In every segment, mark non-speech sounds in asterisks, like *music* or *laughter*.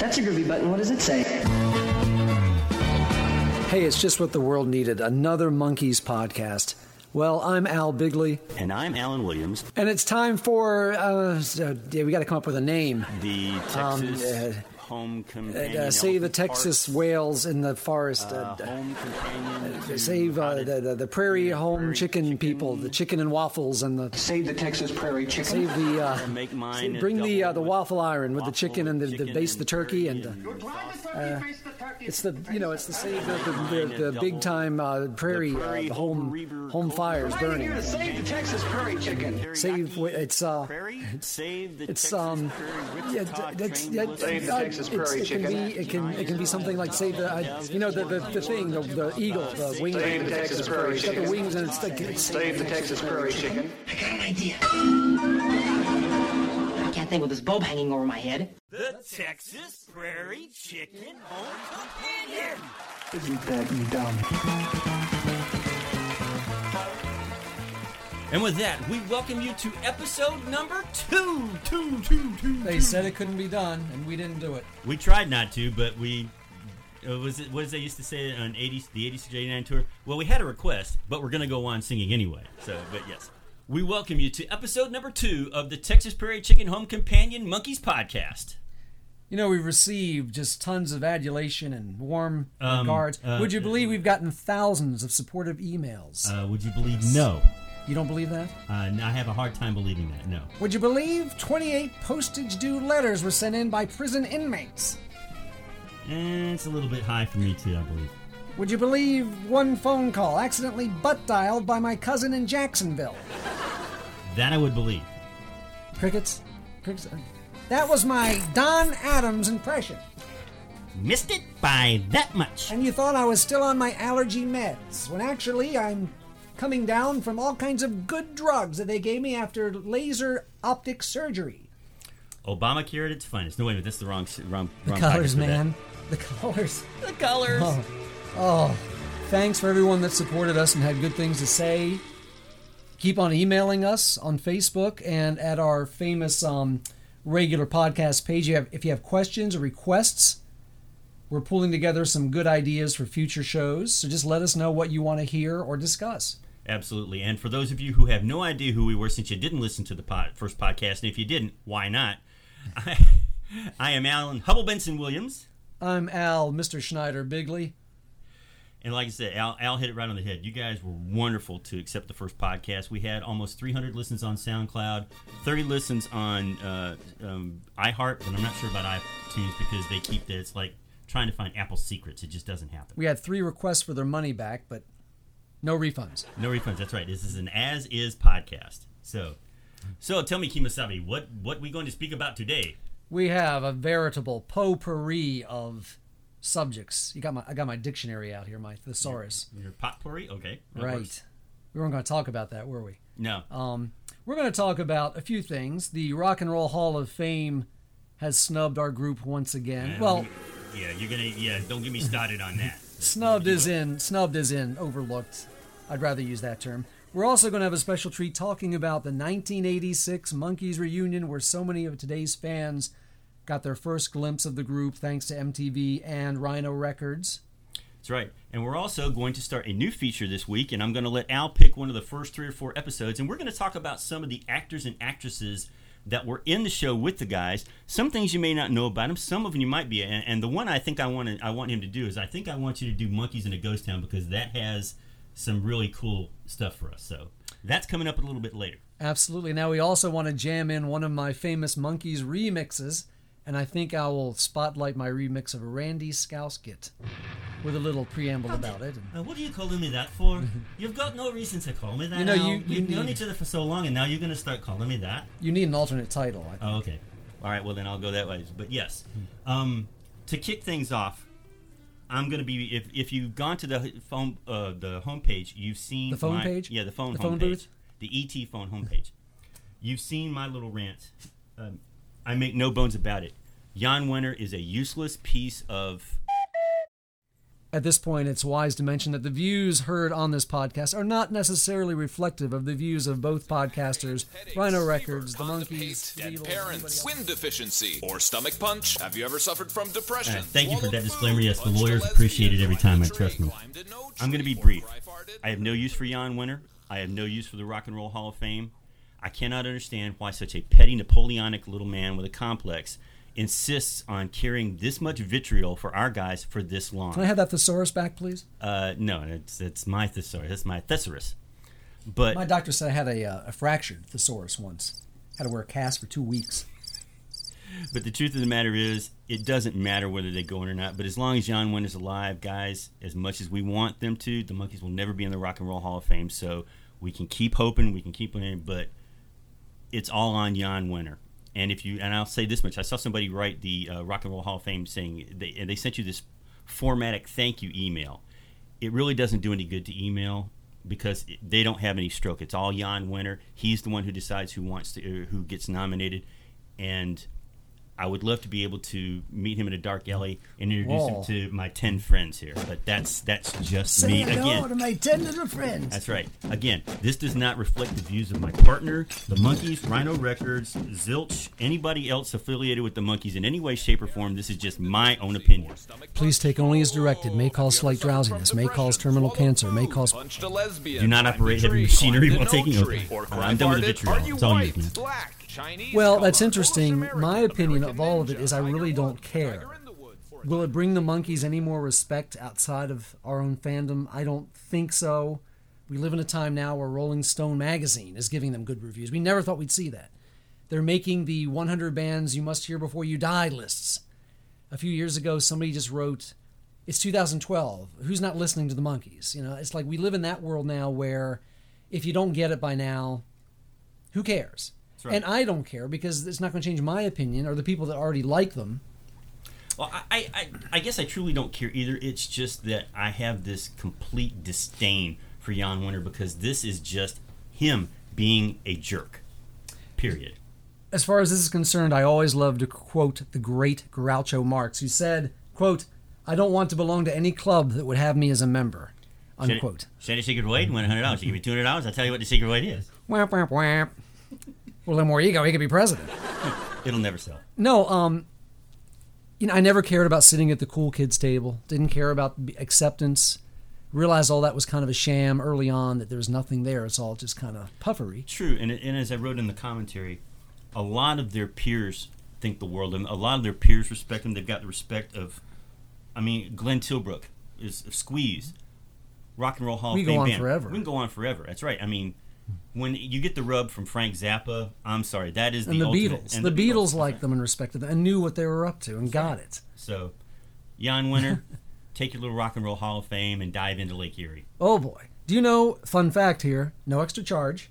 That's a groovy button. What does it say? Hey, it's just what the world needed another Monkees podcast. Well, I'm Al Bigley, And I'm Alan Williams, and it's time for, uh, so, yeah, we got to come up with a name. the Um, Texas uh, home Uh, companion. uh, save the elephant Texas whales in the forest. Uh, uh, home companion. to save uh, the, the, the prairie home prairie chicken, people, the chicken and waffles, and the Save the Texas prairie chicken. save the uh, Make mine. a bring the uh, the waffle iron with the chicken and the, the chicken base the turkey and. turkey Uh, it's the you know it's the save the, the, the, the big time uh, prairie, prairie uh, the home home reaver home cold fires burning. here to save the Texas prairie chicken. Save it's uh prairie. Save the it's Texas um yeah Wichita that's trained yeah. Save the Texas it's- prairie it can chicken. be it can it can be something like save the uh, you know the, the, the thing the, the eagle the wing Save the Texas prairie it's got the wings and it's like Save the Texas prairie chicken. I got an idea. I with this bulb hanging over my head. The Texas Prairie Chicken Home Companion. Isn't that dumb? And with that, we welcome you to episode number two. Two, two, two. they said it couldn't be done and we didn't do it. We tried not to, but we. Uh, was it what did they used to say on 80s the 86 89 tour? Well, we had a request, but we're gonna go on singing anyway. So, but yes, We welcome you to episode number two of the Texas Prairie Chicken Home Companion Monkees podcast. You know, we've received just tons of adulation and warm Um, regards. uh, Would you believe we've gotten thousands of supportive emails? uh, would you believe no? you don't believe that? Uh, I have a hard time believing that. No. Would you believe 28 postage due letters were sent in by prison inmates? Eh, it's a little bit high for me too. I believe. Would you believe one phone call accidentally butt dialed by my cousin in Jacksonville? That I would believe. Crickets? Crickets? Uh, that was my Don Adams impression. Missed it by that much. And you thought I was still on my allergy meds, when actually I'm coming down from all kinds of good drugs that they gave me after laser optic surgery. Obamacare at its finest. No, wait a minute. That's the wrong. s- wrong, The colors, package for that. man. The colors. The colors. Oh, oh, thanks for everyone that supported us and had good things to say. Keep on emailing us on Facebook and at our famous um, regular podcast page. You have, if you have questions or requests, we're pulling together some good ideas for future shows. So just let us know what you want to hear or discuss. Absolutely. And for those of you who have no idea who we were since you didn't listen to the pod, first podcast, and if you didn't, why not? *laughs* I, I am Alan Hubble Benson Williams. I'm Al, Mr. Schneider Bigley. And like I said, Al, Al hit it right on the head. You guys were wonderful to accept the first podcast. We had almost 300 listens on SoundCloud, 30 listens on uh, um, iHeart, but I'm not sure about iTunes because they keep that. It's like trying to find Apple secrets. It just doesn't happen. We had three requests for their money back, but no refunds. No refunds. That's right. This is an as is podcast. So, so tell me, Kemosabe, what what we going to speak about today? We have a veritable potpourri of subjects. You got my I got my dictionary out here, my thesaurus. Your potpourri? Okay. that Right. works. We weren't going to talk about that, were we? No. Um, we're going to talk about a few things. The Rock and Roll Hall of Fame has snubbed our group once again. Yeah, well, yeah, you're gonna yeah. Don't get me started on that. *laughs* snubbed is in snubbed is in overlooked. I'd rather use that term. We're also going to have a special treat talking about the 1986 Monkees reunion, where so many of today's fans got their first glimpse of the group thanks to MTV and Rhino Records. That's right. And we're also going to start a new feature this week, and I'm going to let Al pick one of the first three or four episodes, and we're going to talk about some of the actors and actresses that were in the show with the guys. Some things you may not know about them, some of them you might be. And, and the one I think I want to, I want him to do is I think I want you to do Monkees in a Ghost Town because that has some really cool stuff for us. So that's coming up a little bit later. Absolutely. Now we also want to jam in one of my famous Monkees remixes, and I think I will spotlight my remix of Randy Scouse Git with a little preamble about it. Uh, what are you calling me that for? *laughs* You've got no reason to call me that. You know, you- you We've known each other for so long, and now you're going to start calling me that. You need an alternate title. I think. Oh, okay. All right. Well, then I'll go that way. But yes, um, to kick things off, I'm going to be if if you've gone to the phone uh, the homepage, you've seen The phone my- page? Yeah, the phone The phone booth? the ET phone homepage. You've seen my little rant. Um, I make no bones about it. Jan Wenner is a useless piece of. At this point, it's wise to mention that the views heard on this podcast are not necessarily reflective of the views of both podcasters, Rhino Records, The Monkees, dead Beatles, parents, anybody wind deficiency, or stomach punch. Have you ever suffered from depression? Uh, thank you for that disclaimer. Yes, the lawyers appreciate it every time, I trust me. climbed a no I'm going to be brief. I. I have no use for Jan Wenner. I have no use for the Rock and Roll Hall of Fame. I cannot understand why such a petty Napoleonic little man with a complex insists on carrying this much vitriol for our guys for this long. Can I have that thesaurus back, please? Uh, no, it's it's my thesaurus. That's my thesaurus. But My doctor said I had a, uh, a fractured thesaurus once. Had to wear a cast for two weeks. but the truth of the matter is, it doesn't matter whether they go in or not. But as long as Jan Wenner is alive, guys, as much as we want them to, the Monkees will never be in the Rock and Roll Hall of Fame. So we can keep hoping, we can keep winning, but it's all on Jan Wenner. And if you and I'll say this much, I saw somebody write the uh, Rock and Roll Hall of Fame saying they and they sent you this formatic thank you email. It really doesn't do any good to email because they don't have any stroke. It's all Jan Wenner. He's the one who decides who wants to uh, who gets nominated, and I would love to be able to meet him in a dark alley and introduce Whoa. him to my ten friends here. But that's that's just me again. To my ten little friends. That's right. Again, this does not reflect the views of my partner, the Monkees, Rhino Records, Zilch, anybody else affiliated with the Monkees in any way, shape, or form. This is just my own opinion. Please take only as directed. May cause slight drowsiness. May cause terminal cancer. May cause. Punched a lesbian, Do not operate heavy machinery while taking no oath. tree, Or I'm done with the farted. vitriol. It's all yours, white, man. black, Chinese, Well, that's interesting. My opinion of all of it is I really don't care. tiger in the wood, for Will it bring the Monkees any more respect outside of our own fandom? I don't think so. We live in a time now where Rolling Stone magazine is giving them good reviews. We never thought we'd see that. They're making the 100 bands you must hear before you die lists. A few years ago, somebody just wrote, "It's 2012. Who's not listening to the Monkees?" You know, it's like we live in that world now where if you don't get it by now, who cares? Right. And I don't care because it's not going to change my opinion or the people that already like them. Well, I, I, I guess I truly don't care either. It's just that I have this complete disdain for Jan Wenner because this is just him being a jerk. Period. as far as this is concerned, I always love to quote the great Groucho Marx, who said, "quote I don't want to belong to any club that would have me as a member." Unquote. Shady Secret Wade win $100. You give me $200, I'll tell you what the Secret Wade is. Whap, whap, whap. Well, little more ego, he could be president. *laughs* It'll never sell. No, um, you know, I never cared about sitting at the cool kids table. Didn't care about acceptance. Realized all that was kind of a sham early on. That there was nothing there. It's all just kind of puffery. True, and, and as I wrote in the commentary, a lot of their peers think the world and. A lot of their peers respect them. They've got the respect of, I mean, Glenn Tilbrook is a Squeeze, Rock and Roll Hall We of go Fame on band. forever. We can go on forever. That's right. I mean, when you get the rub from Frank Zappa, I'm sorry, that is the, And the ultimate. Beatles, and the, Beatles, that's liked them and respected them and knew what they were up to and got it. So, Jan Wenner, *laughs* take your little Rock and Roll Hall of Fame and dive into Lake Erie. Oh boy. Do you know, fun fact here, no extra charge.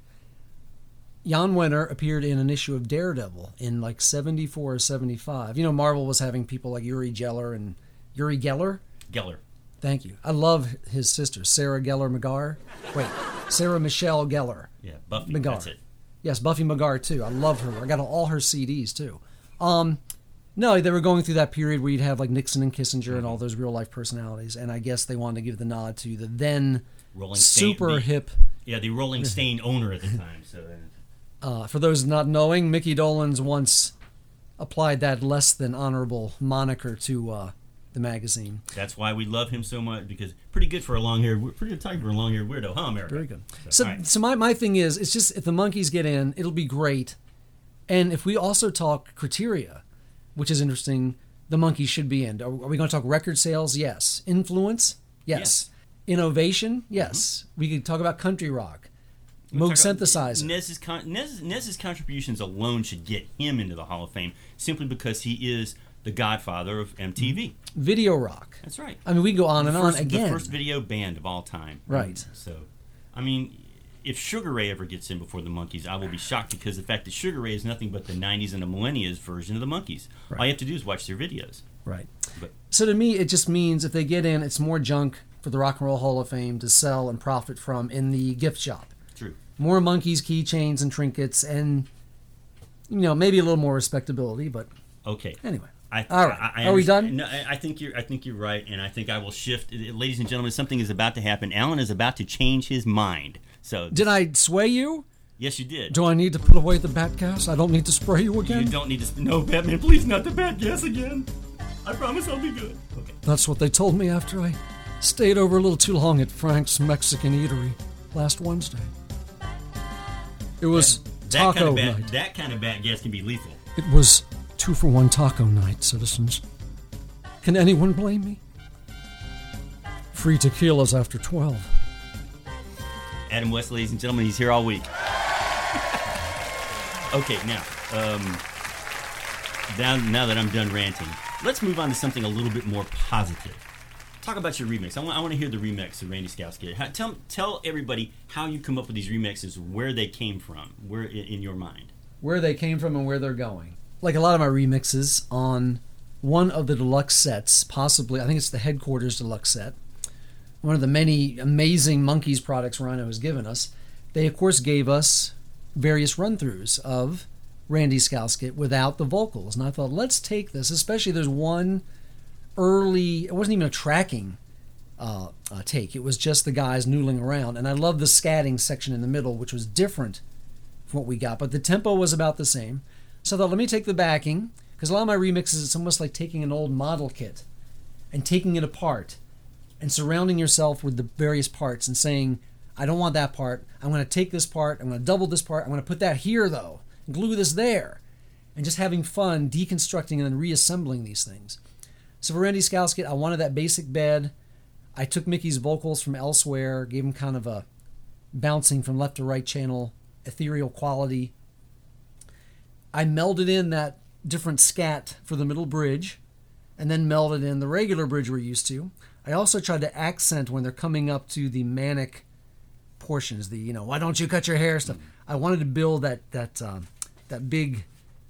Jan Wenner appeared in an issue of Daredevil in like 74 or 75. You know, Marvel was having people like Uri Geller and Uri Geller. Geller. Thank you. I love his sister, Sarah Geller McGar. Wait, Sarah Michelle Gellar. Yeah, Buffy. McGar. That's it. Yes, Buffy McGar too. I love her. I got all her CDs too. Um, no, they were going through that period where you'd have like Nixon and Kissinger and all those real life personalities, and I guess they wanted to give the nod to the then Rolling super the- hip. Yeah, the Rolling Stain owner at the time. So. *laughs* Uh, for those not knowing, Mickey Dolenz once applied that less than honorable moniker to uh, the magazine. That's why we love him so much because pretty good for a long haired, pretty good type for a long haired weirdo, huh, America? Very good. So, So, right. so my, my thing is, it's just if the Monkees get in, it'll be great. And if we also talk criteria, which is interesting, the Monkees should be in. Are, are we going to talk record sales? Yes. Influence? Yes. Innovation? Mm-hmm. Yes. We could talk about country rock. Moog synthesizer. Nez's, con- Nez, Nez's contributions alone should get him into the Hall of Fame simply because he is the godfather of MTV. Video rock. That's right. I mean, we can go on and first, on again. The first video band of all time. Right. So, I mean, if Sugar Ray ever gets in before the Monkees, I will be shocked because the fact that Sugar Ray is nothing but the 90s and the millennials version of the Monkees. All you have to do is watch their videos. Right. But- So to me, it just means if they get in, it's more junk for the Rock and Roll Hall of Fame to sell and profit from in the gift shop. True. More Monkees, keychains, and trinkets, and you know maybe a little more respectability. But Okay. anyway, I, All right. I, I Are we done? No, I I think you're. I think you're right, and I think I will shift. Ladies and gentlemen, something is about to happen. Alan is about to change his mind. So Did I sway you? yes, you did. Do I need to put away the bat gas? I don't need to spray you again. You don't need to. No, Batman, please not the bat gas again. I promise I'll be good. Okay. That's what they told me after I stayed over a little too long at Frank's Mexican Eatery last Wednesday. It was That taco kind of bad. night. That kind of bad guess can be lethal. It was two for one taco night, citizens. Can anyone blame me? Free tequilas after 12. Adam West, ladies and gentlemen, he's here all week. okay, now, um, now, now that I'm done ranting, let's move on to something a little bit more positive. Talk about your remix. I want, I want to hear the remix of Randy Scouse Git. How, tell, tell everybody how you come up with these remixes, where they came from, where in, in your mind. Where they came from and where they're going. Like a lot of my remixes on one of the deluxe sets, possibly, I think it's the headquarters deluxe set, one of the many amazing Monkees products Rhino has given us. They, of course, gave us various run throughs of Randy Scouse Git without the vocals. And I thought, let's take this, especially there's one early, it wasn't even a tracking uh, uh, take, it was just the guys noodling around. And I love the scatting section in the middle, which was different from what we got, but the tempo was about the same. So I thought, let me take the backing, because a lot of my remixes, it's almost like taking an old model kit and taking it apart and surrounding yourself with the various parts and saying, I don't want that part. I'm going to take this part. I'm going to double this part. I'm going to put that here, though, glue this there. And just having fun deconstructing and then reassembling these things. So for Randy Scouse Git, I wanted that basic bed. I took Mickey's vocals from elsewhere, gave him kind of a bouncing from left to right channel, ethereal quality. I melded in that different scat for the middle bridge and then melded in the regular bridge we're used to. I also tried to accent when they're coming up to the manic portions, the you know, why don't you cut your hair stuff. I wanted to build that that uh, that big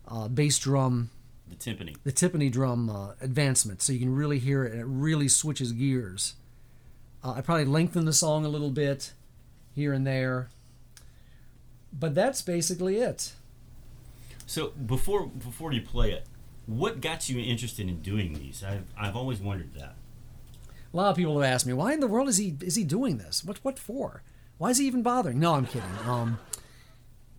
uh, bass drum, The timpani. the timpani drum uh, advancement, so you can really hear it and it really switches gears. Uh, I probably lengthened the song a little bit here and there, but that's basically it. So before before you play it, what got you interested in doing these? I've I've always wondered that. A lot of people have asked me, why in the world is he is he doing this? What what for? Why is he even bothering? No, I'm kidding. Um,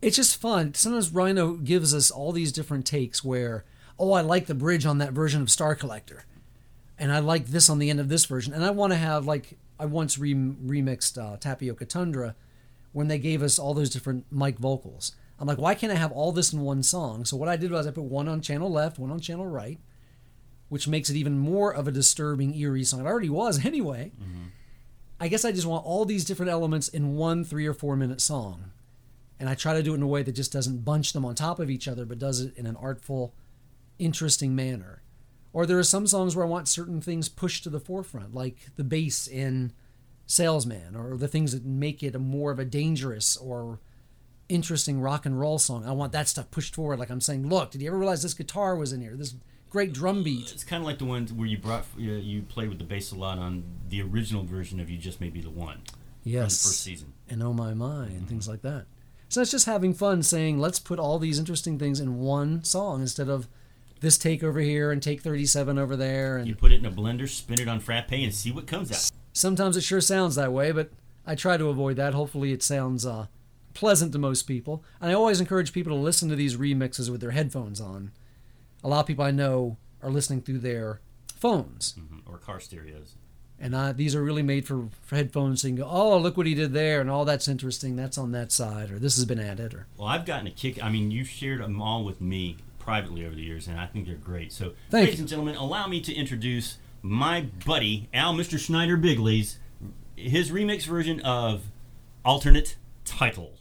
it's just fun. Sometimes Rhino gives us all these different takes where, oh, I like the bridge on that version of Star Collector, and I like this on the end of this version, and I want to have like I once re- remixed uh, Tapioca Tundra when they gave us all those different mic vocals. I'm like, why can't I have all this in one song? So what I did was I put one on channel left, one on channel right, which makes it even more of a disturbing, eerie song. It already was *laughs* anyway. Mm-hmm. I guess I just want all these different elements in one three or four minute song. And I try to do it in a way that just doesn't bunch them on top of each other, but does it in an artful, interesting manner. Or there are some songs where I want certain things pushed to the forefront, like the bass in Salesman, or the things that make it a more of a dangerous or interesting rock and roll song. I want that stuff pushed forward. Like I'm saying, look, did you ever realize this guitar was in here? This great drum beat. It's kind of like the ones where you brought you, you played with the bass a lot on the original version of "You Just May Be the One." Yes. first season. And Oh My My and things like that. So it's just having fun saying, let's put all these interesting things in one song instead of this take over here and take 37 over there. And you put it in a blender, spin it on frappe, and see what comes out. sometimes it sure sounds that way, but I try to avoid that. Hopefully it sounds uh, pleasant to most people. And I always encourage people to listen to these remixes with their headphones on. A lot of people I know are listening through their phones. Mhm, Or car stereos. And uh, these are really made for, for headphones so you can go, oh, look what he did there, and all that's interesting. That's on that side, or this has been added, or Well, I've gotten a kick. I mean, you've shared them all with me privately over the years, and I think they're great. So, Thank ladies you. and gentlemen, allow me to introduce my buddy Al, Mr. Schneider Bigley's his remix version of alternate title.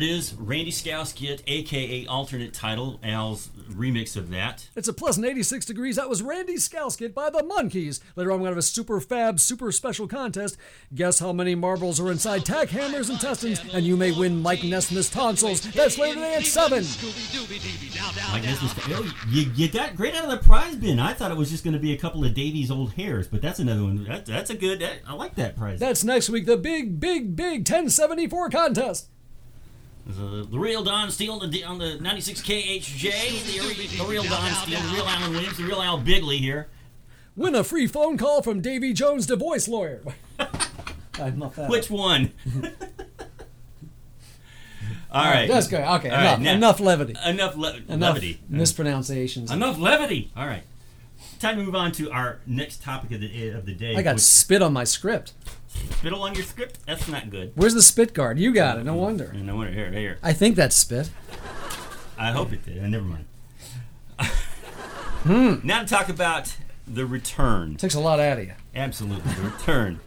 It is, Randy Scouse Git, aka alternate title, Al's remix of that. It's a pleasant 86 degrees. That was Randy Scouse Git by the Monkees. Later on, we're going to have a super fab, super special contest. Guess how many marbles are inside tack hammers and intestines, and you may win Mike Nesmith's tonsils. That's later today at 7. I guess it's oh, you, you got great out of the prize bin. I thought it was just going to be a couple of Davy's old hairs, but that's another one. That, that's a good. I like that prize. That's next week, the big, big, big 1074 contest. The, the real Don Steele on the, on the 96 KHJ, the, the real Don Steele, the real Alan Williams, the real Al Bigley here. Win a free phone call from Davy Jones, divorce lawyer. *laughs* I'm not that. Which one? *laughs* All right. Uh, that's good. Okay, All enough, right, now- enough levity. Enough, le- Enough levity. mispronunciations. Enough levity. All right. Time to move on to our next topic of the of the day. I got which- spit on my script. Spittle on your script. That's not good. Where's the spit guard? You got it. No wonder. No wonder. Here, here. I think that's spit. I hope it did. Never mind. *laughs* Hmm. Now to talk about the return. Takes a lot out of you. Absolutely, the return.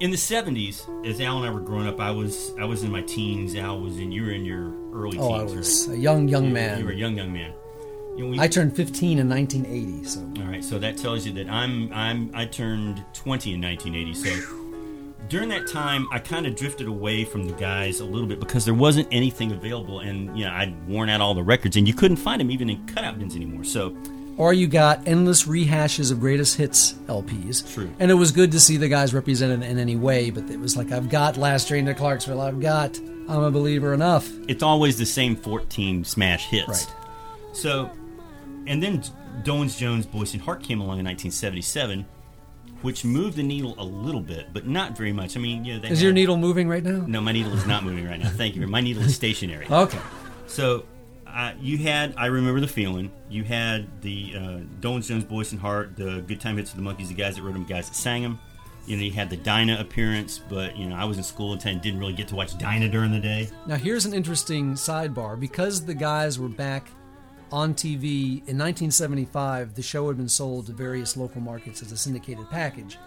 In the '70s, as Al and I were growing up, I was I was in my teens. Al was in you were in your early Oh, I teens. was right? a young, young You- man. You were a young young man. You know, we- I turned 15 in 1980, so All right, so that tells you that I'm I'm I turned 20 in 1980. So during that time, I kind of drifted away from the guys a little bit because there wasn't anything available, and you know I'd worn out all the records, and you couldn't find them even in cutout bins anymore. So or you got endless rehashes of greatest hits LPs. True. And it was good to see the guys represented in any way, but it was like I've got Last Train to Clarksville, I've got I'm a Believer enough. it's always the same 14 smash hits. Right. So, and then Dolenz Jones, Boyce and Hart came along in 1977, which moved the needle a little bit, but not very much. I mean, you know, they Is your needle moving right now? No, my needle is not moving right now. Thank you. My needle is stationary. *laughs* Okay. So uh, you had, I remember the feeling. You had the uh, Dolenz Jones, Boyce and Hart, the Good Time Hits of the Monkees, the guys that wrote them, guys that sang them. You know, you had the Dinah appearance, but you know, I was in school and didn't really get to watch Dinah during the day. Now here's an interesting sidebar because the guys were back on TV in 1975. The show had been sold to various local markets as a syndicated package.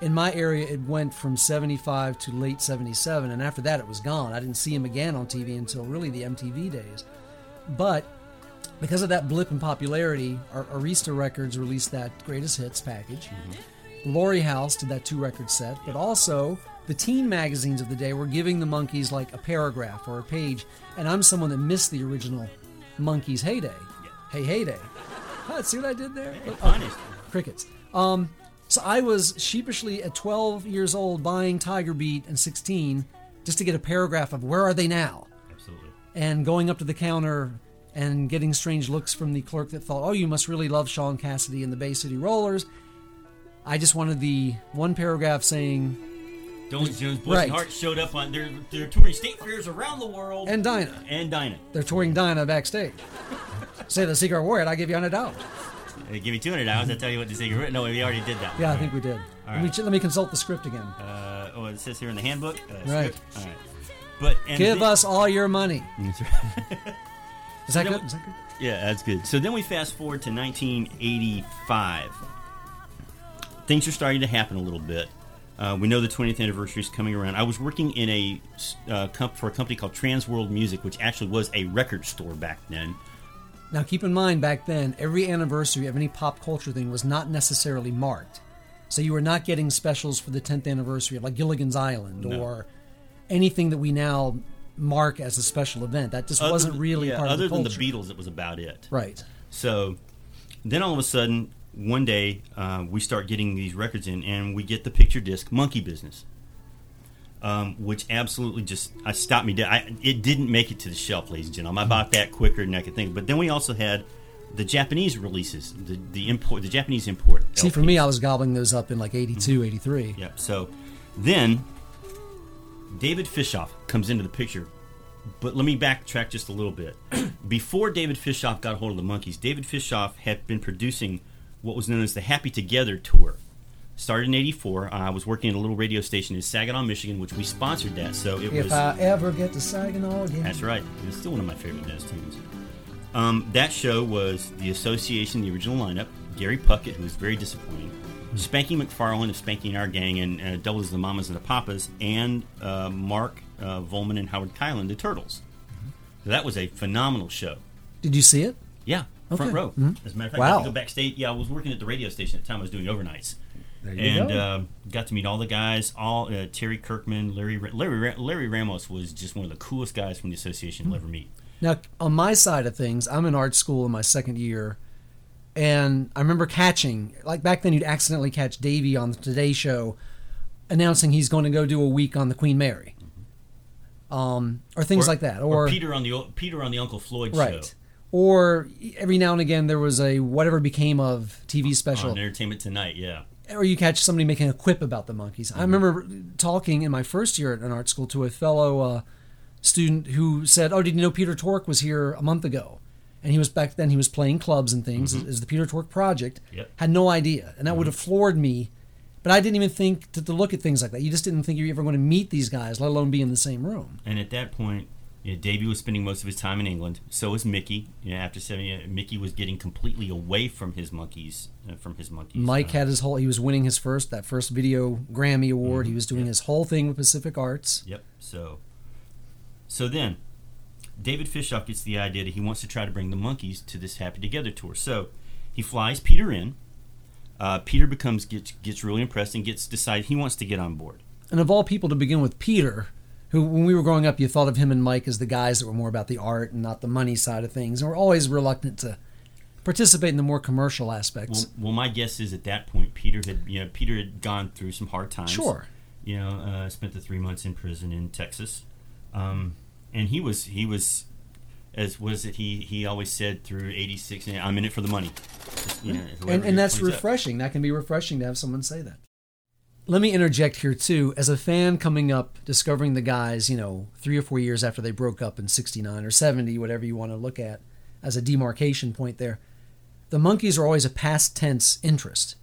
In my area, it went from 75 to late 77, and after that, it was gone. I didn't see him again on TV until really the MTV days. But because of that blip in popularity, Ar- Arista Records released that greatest hits package. Mm-hmm. Laurie House did that two record set, but also the teen magazines of the day were giving the Monkees like a paragraph or a page, and I'm someone that missed the original Monkees heyday. Hey, heyday. Huh, see what I did there? Oh, crickets. Um, so I was sheepishly at 12 years old buying Tiger Beat and 16 just to get a paragraph of where are they now? Absolutely. and going up to the counter and getting strange looks from the clerk that thought, "Oh, you must really love Shaun Cassidy and the Bay City Rollers." I just wanted the one paragraph saying, Jones Jones Boyce Right. and Hart showed up on their they're touring state fairs around the world "And Dinah." and Dinah. They're touring Dinah backstage. *laughs* Say the secret word, I give you hundred dollars. They give me two hundred dollars. I tell you what to say. No, we already did that. Yeah, I think we did. Let, me, let me consult the script again. Uh, oh, it says here in the handbook. Uh, Right. script. All right. But Give then- us all your money. That's right. *laughs* Is that good? Is that good? Yeah, that's good. So then we fast forward to 1985. Things are starting to happen a little bit. Uh, we know the 20th anniversary is coming around. I was working in a uh, comp- for a company called Trans World Music, which actually was a record store back then. Now, keep in mind, back then, every anniversary of any pop culture thing was not necessarily marked. So you were not getting specials for the 10th anniversary of like Gilligan's Island No. or anything that we now mark as a special event. That just Other wasn't than- really yeah, part other of the than the Beatles. It was about it. Right. So then all of a sudden, one day, uh, we start getting these records in, and we get the picture disc Monkee Business, um, which absolutely just I stopped me dead. I, it didn't make it to the shelf, ladies and gentlemen. I bought that quicker than I could think. But then we also had the Japanese releases, the the import, the Japanese import. See, for me, I was gobbling those up in like 82, 83. Yep. So then David Fishof comes into the picture. But let me backtrack just a little bit. *clears throat* Before David Fishof got hold of the Monkees, David Fishof had been producing what was known as the Happy Together tour. Started in '84. I was working at a little radio station in Saginaw, Michigan, which we sponsored that. So it If was. I ever get to Saginaw again. That's right. It's still one of my favorite Des tunes. Um, that show was the Association, the original lineup. Gary Puckett, who was very disappointing. Spanky McFarlane of Spanky and Our Gang and uh, Double as the Mamas and the Papas, and uh, Mark uh, Volman and Howard Kaylan, the Turtles. So that was a phenomenal show. Did you see it? Yeah, front Okay. row. Mhm. As a matter of fact, I Wow. got to go backstage. Yeah, I was working at the radio station at the time. I was doing overnights. And uh, got to meet all the guys. All uh, Terry Kirkman, Larry Larry Larry Ramos was just one of the coolest guys from the association Hmm. you'll ever meet. Now, on my side of things, I'm in art school in my second year, and I remember catching, like back then, you'd accidentally catch Davey on the Today Show announcing he's going to go do a week on the Queen Mary, um, or things like that, or, Peter on the Peter on the Uncle Floyd right, show or every now and again there was a whatever became of TV special, on Entertainment Tonight. Yeah, or you catch somebody making a quip about the Monkees. Mm-hmm. I remember talking in my first year at an art school to a fellow uh, student who said, "Oh, did you know Peter Tork was here a month ago?" And he was back then. He was playing clubs and things as, as the Peter Tork Project. Mm-hmm. Yep. Mm-hmm. Had no idea, and that would have floored me. But I didn't even think to, to look at things like that. You just didn't think you were ever going to meet these guys, let alone be in the same room. and at that point, you know, Davey was spending most of his time in England. So was Mickey. You know, after seven, years, Mickey was getting completely away from his Monkees. Uh, from his Monkees. Mike Uh, had his whole. He was winning his first that first video Grammy award. Mm-hmm. He was doing his whole thing with Pacific Arts. Yep. So, so then, David Fishof gets the idea that he wants to try to bring the Monkees to this Happy Together tour. So, he flies Peter in. Uh, Peter becomes gets gets really impressed and gets decided he wants to get on board. and of all people to begin with, Peter, who when we were growing up, you thought of him and Mike as the guys that were more about the art and not the money side of things, and we're always reluctant to participate in the more commercial aspects. Well, well, my guess is at that point Peter had you know Peter had gone through some hard times. Sure. You know, uh, spent the three months in prison in Texas, um, and he was he was as was it he he always said through '86. I'm in it for the money. Just, you know, and, and that's cleans up. refreshing. That can be refreshing to have someone say that. Let me interject here too. As a fan coming up, discovering the guys, you know, three or four years after they broke up in '69 or '70, whatever you want to look at as a demarcation point there, the Monkees are always a past tense interest.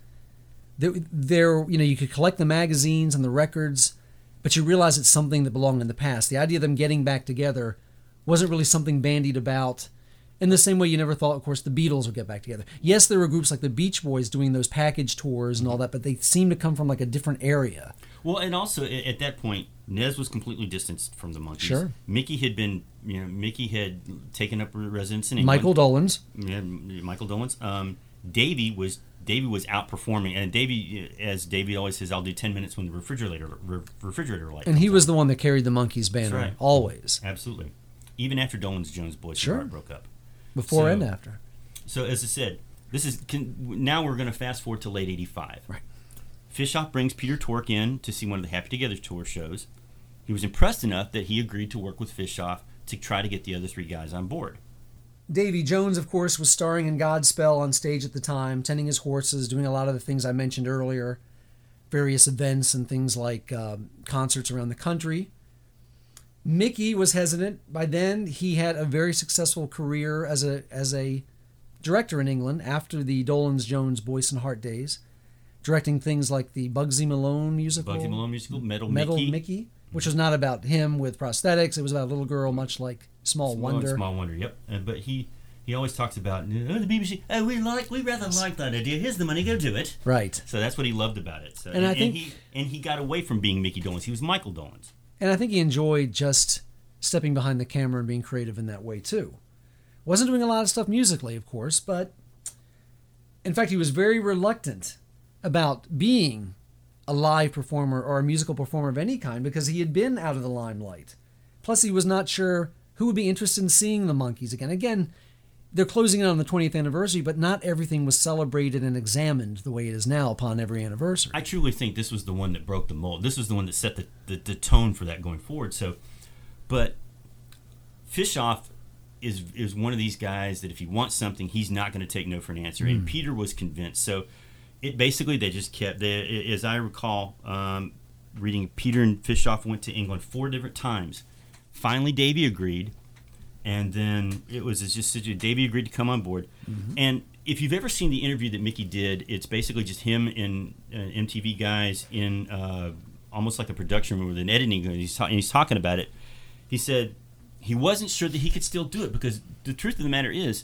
They're, they're, you know, you could collect the magazines and the records, but you realize it's something that belonged in the past. The idea of them getting back together wasn't really something bandied about In the same way, you never thought, of course, the Beatles would get back together. Yes, there were groups like the Beach Boys doing those package tours and all that, but they seem to come from like a different area. Well, and also at that point, Nez was completely distanced from the Monkees. Sure. Mickey had been, you know, Mickey had taken up residence in England. Michael Dolenz, Yeah, Michael Dolenz. Um, Davey was Davey was outperforming, and Davey, as Davey always says, "I'll do ten minutes when the refrigerator re- refrigerator light." and he was on." the one that carried the Monkees banner right. always, absolutely, even after Dolenz Jones Boyce Sure. Broke up. Before So- and after. So as I said, this is can, now we're going to fast forward to late '85. Right. Fishof brings Peter Tork in to see one of the Happy Together tour shows. He was impressed enough that he agreed to work with Fishof to try to get the other three guys on board. Davy Jones, of course, was starring in Godspell on stage at the time, tending his horses, doing a lot of the things I mentioned earlier, various events and things like um, concerts around the country. Mickey was hesitant. By then, he had a very successful career as a as a director in England after the Dolenz Jones Boyce and Hart days, directing things like the Bugsy Malone musical, Bugsy Malone musical, Metal, Metal Mickey, Mickey, which was not about him with prosthetics. It was about a little girl, much like Small, Small Wonder. Small Wonder. Yep. Uh, but he he always talks about oh, the BBC. Oh, we like we rather like that idea. Here's the money. Go do it. Right. So that's what he loved about it. So, And I think- he and he got away from being Mickey Dolenz. He was Michael Dolenz. And I think he enjoyed just stepping behind the camera and being creative in that way too. Wasn't doing a lot of stuff musically, of course, but in fact, he was very reluctant about being a live performer or a musical performer of any kind because he had been out of the limelight. Plus, he was not sure who would be interested in seeing the Monkees again. Again, they're closing in on the 20th anniversary, but not everything was celebrated and examined the way it is now upon every anniversary. I truly think this was the one that broke the mold. This was the one that set the, the, the tone for that going forward. So, but Fishof is is one of these guys that if he wants something, he's not going to take no for an answer. And Peter was convinced. So, it basically they just kept. They, as I recall, um, reading Peter and Fishof went to England four different times. Finally, Davy agreed, and then it was just Davy agreed to come on board. And if you've ever seen the interview that Mickey did, it's basically just him and uh, MTV guys in uh, almost like a production room with an editing. room. He's, ta- and he's talking about it. He said he wasn't sure that he could still do it because the truth of the matter is,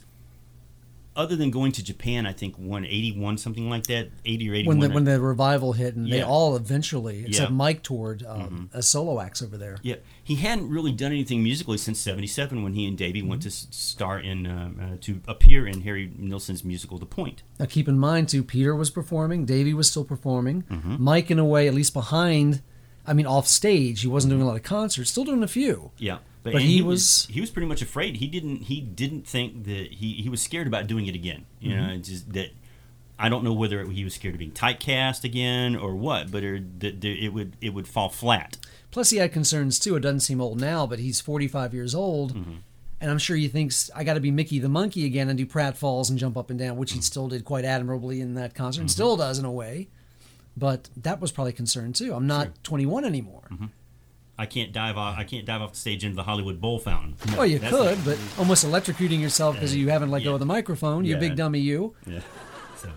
other than going to Japan, I think one eighty one something like that, eighty or eighty one. when the when the revival hit and they all eventually except Yeah. Mm-hmm. Mike toured um, as solo acts over there. Yeah, he hadn't really done anything musically since '77 when he and Davey went to star in um, uh, to appear in Harry Nilsson's musical The Point. Now keep in mind too, Peter was performing, Davey was still performing, Mm-hmm. Mike in a way at least behind. I mean, off stage, he wasn't doing a lot of concerts, still doing a few. Yeah, But and he was- he was pretty much afraid. He didn't he didn't think that he he was scared about doing it again. You Mm-hmm. know, just that I don't know whether he was scared of being typecast again or what, but it, that that it would it would fall flat. Plus, he had concerns too. It doesn't seem old now, but he's 45 years old. Mm-hmm. And I'm sure he thinks, I got to be Mickey the Monkey again and do pratfalls and jump up and down, which he still did quite admirably in that concert and Mm-hmm. still does in a way. But that was probably a concern too. I'm not 21 anymore. I can't dive off. I can't dive off the stage into the Hollywood Bowl fountain. Well, you could, not- but almost electrocuting yourself because you haven't let go of the microphone. You Yeah. big dummy, you. Yeah. So,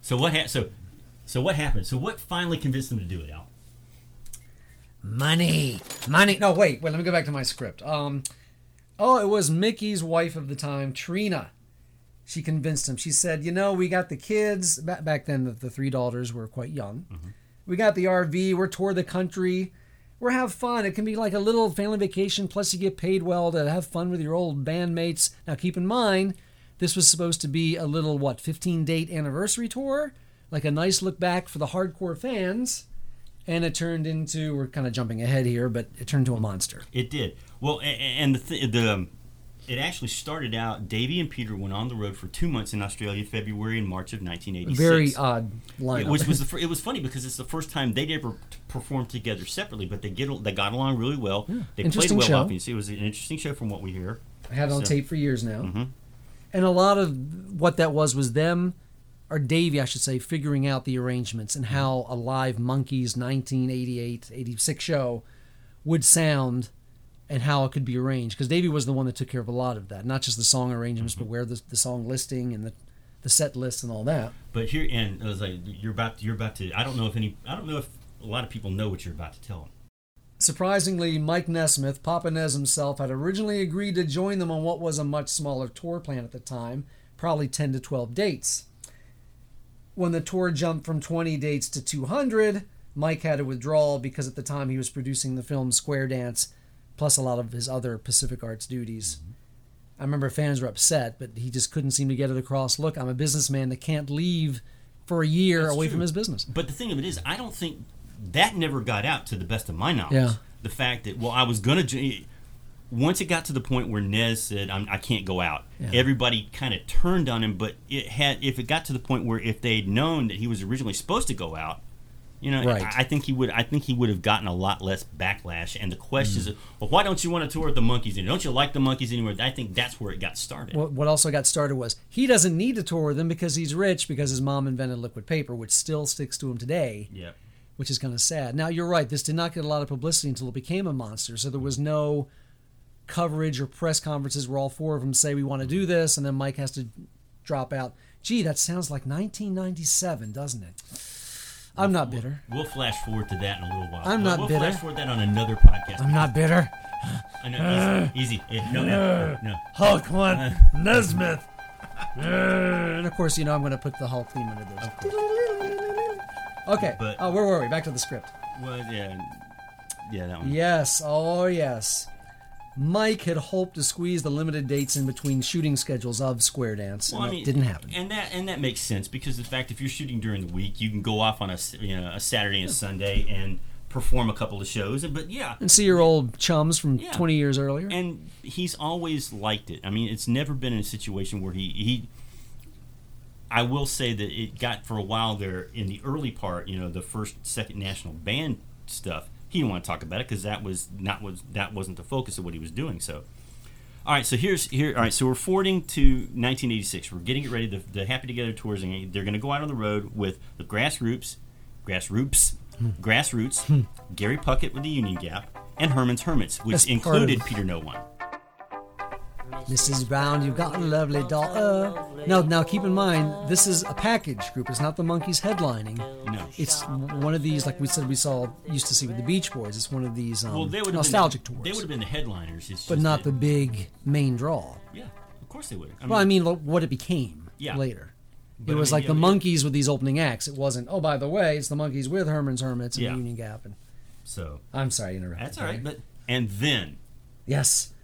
so what? Ha- so, so what happened? So what finally convinced them to do it, Al? Money, money. No, wait, wait. Let me go back to my script. Um, oh, it was Mickey's wife of the time, Trina. She convinced him. She said, "You know, we got the kids. Back back then, the, the three daughters were quite young. We got the RV. We're tour the country. We're have fun. It can be like a little family vacation. Plus, you get paid well to have fun with your old bandmates. Now, keep in mind, this was supposed to be a little what 15 date anniversary tour, like a nice look back for the hardcore fans." and it turned into we're kind of jumping ahead here but it turned into a monster It did. Well, and the th- the um, it actually started out. Davy and Peter went on the road for two months in Australia, February and March of 1986. very odd lineup Which was the fir- it was funny because it's the first time they'd ever t- performed together separately, but they get they got along really well. They played well show. see, it was an interesting show from what we hear. i had it on So- tape for years now Mhm. and a lot of what that was was them or davey i should say figuring out the arrangements and how a live Monkees 1988 86 show would sound and how it could be arranged because davey was the one that took care of a lot of that not just the song arrangements but mm-hmm. where the, the song listing and the, the set list and all that But here, and I was like, you're about you're about to. I don't know if any. I don't know if a lot of people know what you're about to tell them. Surprisingly, Mike Nesmith, Papa Nez himself, had originally agreed to join them on what was a much smaller tour plan at the time, probably 10 to 12 dates. When the tour jumped from 20 dates to 200, Mike had to withdraw because at the time he was producing the film Square Dance, plus a lot of his other Pacific Arts duties. Mm-hmm. I remember fans were upset, but he just couldn't seem to get it across. Look, I'm a businessman that can't leave for a year That's away true. from his business. But the thing of it is, I don't think that never got out to the best of my knowledge. Yeah. The fact that well, I was gonna. j- Once it got to the point where Nez said, I'm, "I can't go out," Yeah. everybody kind of turned on him. But it had, if it got to the point where if they'd known that he was originally supposed to go out, you know, Right. I, I think he would. I think he would have gotten a lot less backlash. And the question Mm. of, well, why don't you want to tour with the Monkees? And don't you like the Monkees anymore? I think that's where it got started. What, what also got started was he doesn't need to tour with them because he's rich because his mom invented liquid paper, which still sticks to him today, yeah. which is kind of sad. Now, you're right. This did not get a lot of publicity until it became a monster. So there was no coverage or press conferences where all four of them say, we want to do this. And then Mike has to drop out. Gee, that sounds like 1997, doesn't it? I'm not bitter. We'll flash forward to that in a little while. I'm We'll- not we'll bitter. flash forward that on another podcast. I'm not bitter. I know, easy, uh, easy. Yeah, no, no, uh, no. Hulk won. Uh, Nesmith. *laughs* and of course, you know I'm going to put the Hulk theme under this. Okay. But- oh, where were we? Back to the script. Well, yeah, yeah, that one. Yes. Oh, yes. Mike had hoped to squeeze the limited dates in between shooting schedules of Square Dance, Well, and I mean, didn't happen. and that and that makes sense because the fact if you're shooting during the week, you can go off on a you know a Saturday and Sunday and perform a couple of shows. And but yeah, And see your old chums from Yeah. 20 years earlier. and he's always liked it. I mean, it's never been in a situation where he he. I will say that it got for a while there in the early part, you know, the first, second national band stuff. He didn't want to talk about it because that was not was that wasn't the focus of what he was doing. So, all right, so here's here. All right, so we're forwarding to 1986. We're getting it ready. The, the Happy Together tours, and they're going to go out on the road with the Grassroots, Grassroots, Grassroots, hmm. Gary Puckett with the Union Gap, and Herman's Hermits, which That's included Peter Noone. Mrs. Brown, you've got a lovely daughter. Now, now keep in mind, this is a package group. It's not the Monkees headlining. No. It's one of these, like we said, we saw used to see with the Beach Boys. It's one of these um, Well, they would nostalgic been, tours, They would have been the headliners, it's but not the big main draw. Yeah, of course they would. Well, I mean, lo- what it became Yeah. later. But it I was mean, like yeah, the yeah. Monkees with these opening acts. It wasn't. Oh, by the way, it's the Monkees with Herman's Hermits and Union Gap. And so I'm sorry, I interrupted. that's all right. But and then yes,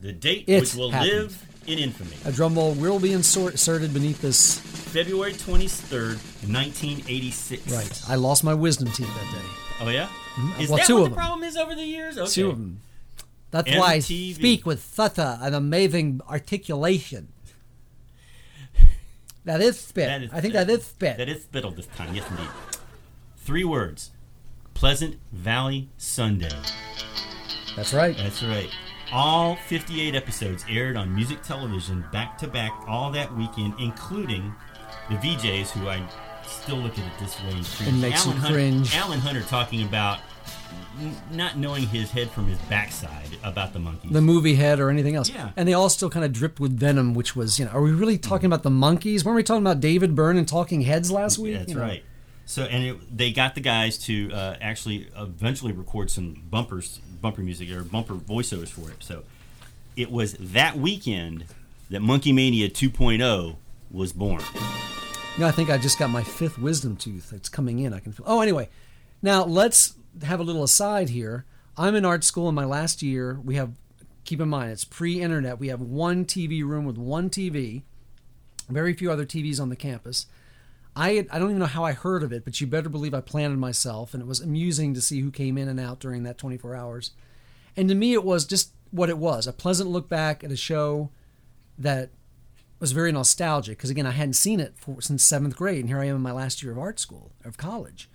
the date It which will happened. live in infamy, a drum roll will be inserted beneath this. February twenty third, nineteen eighty six. Right, I lost my wisdom teeth that day. Oh yeah. Mm-hmm. Is Well, that two what of the them. problem is over the years? Okay. Two of them. That's why I speak with such an amazing articulation. That is spit. That is- I think that is spit. That is spittle this time. Yes, indeed. Three words. Pleasant Valley Sunday. That's right. That's right. All 58 episodes aired on music television back to back all that weekend, including the VJs, who I still look at it this way and cringe. It makes you Alan Hunter, cringe. Alan Hunter talking about n- not knowing his head from his backside about the Monkees. the movie head or anything else. Yeah. And they all still kind of dripped with venom, which was, you know, are we really talking about the Monkees? Weren't we talking about David Byrne and Talking Heads last week? That's You know? right. So, and it, they got the guys to uh, actually eventually record some bumpers, bumper music or bumper voiceovers for it. So, it was that weekend that Monkee Mania 2.0 was born. No, I think I just got my fifth wisdom tooth. It's coming in. I can feel. Oh, anyway, now let's have a little aside here. I'm in art school in my last year. We have, keep in mind, it's pre-internet. We have one TV room with one TV. Very few other TVs on the campus. I I don't even know how I heard of it, but you better believe I planted myself, and it was amusing to see who came in and out during that 24 hours. And to me, it was just what it was—a pleasant look back at a show that was very nostalgic because again I hadn't seen it for, since seventh grade, and here I am in my last year of art school of college.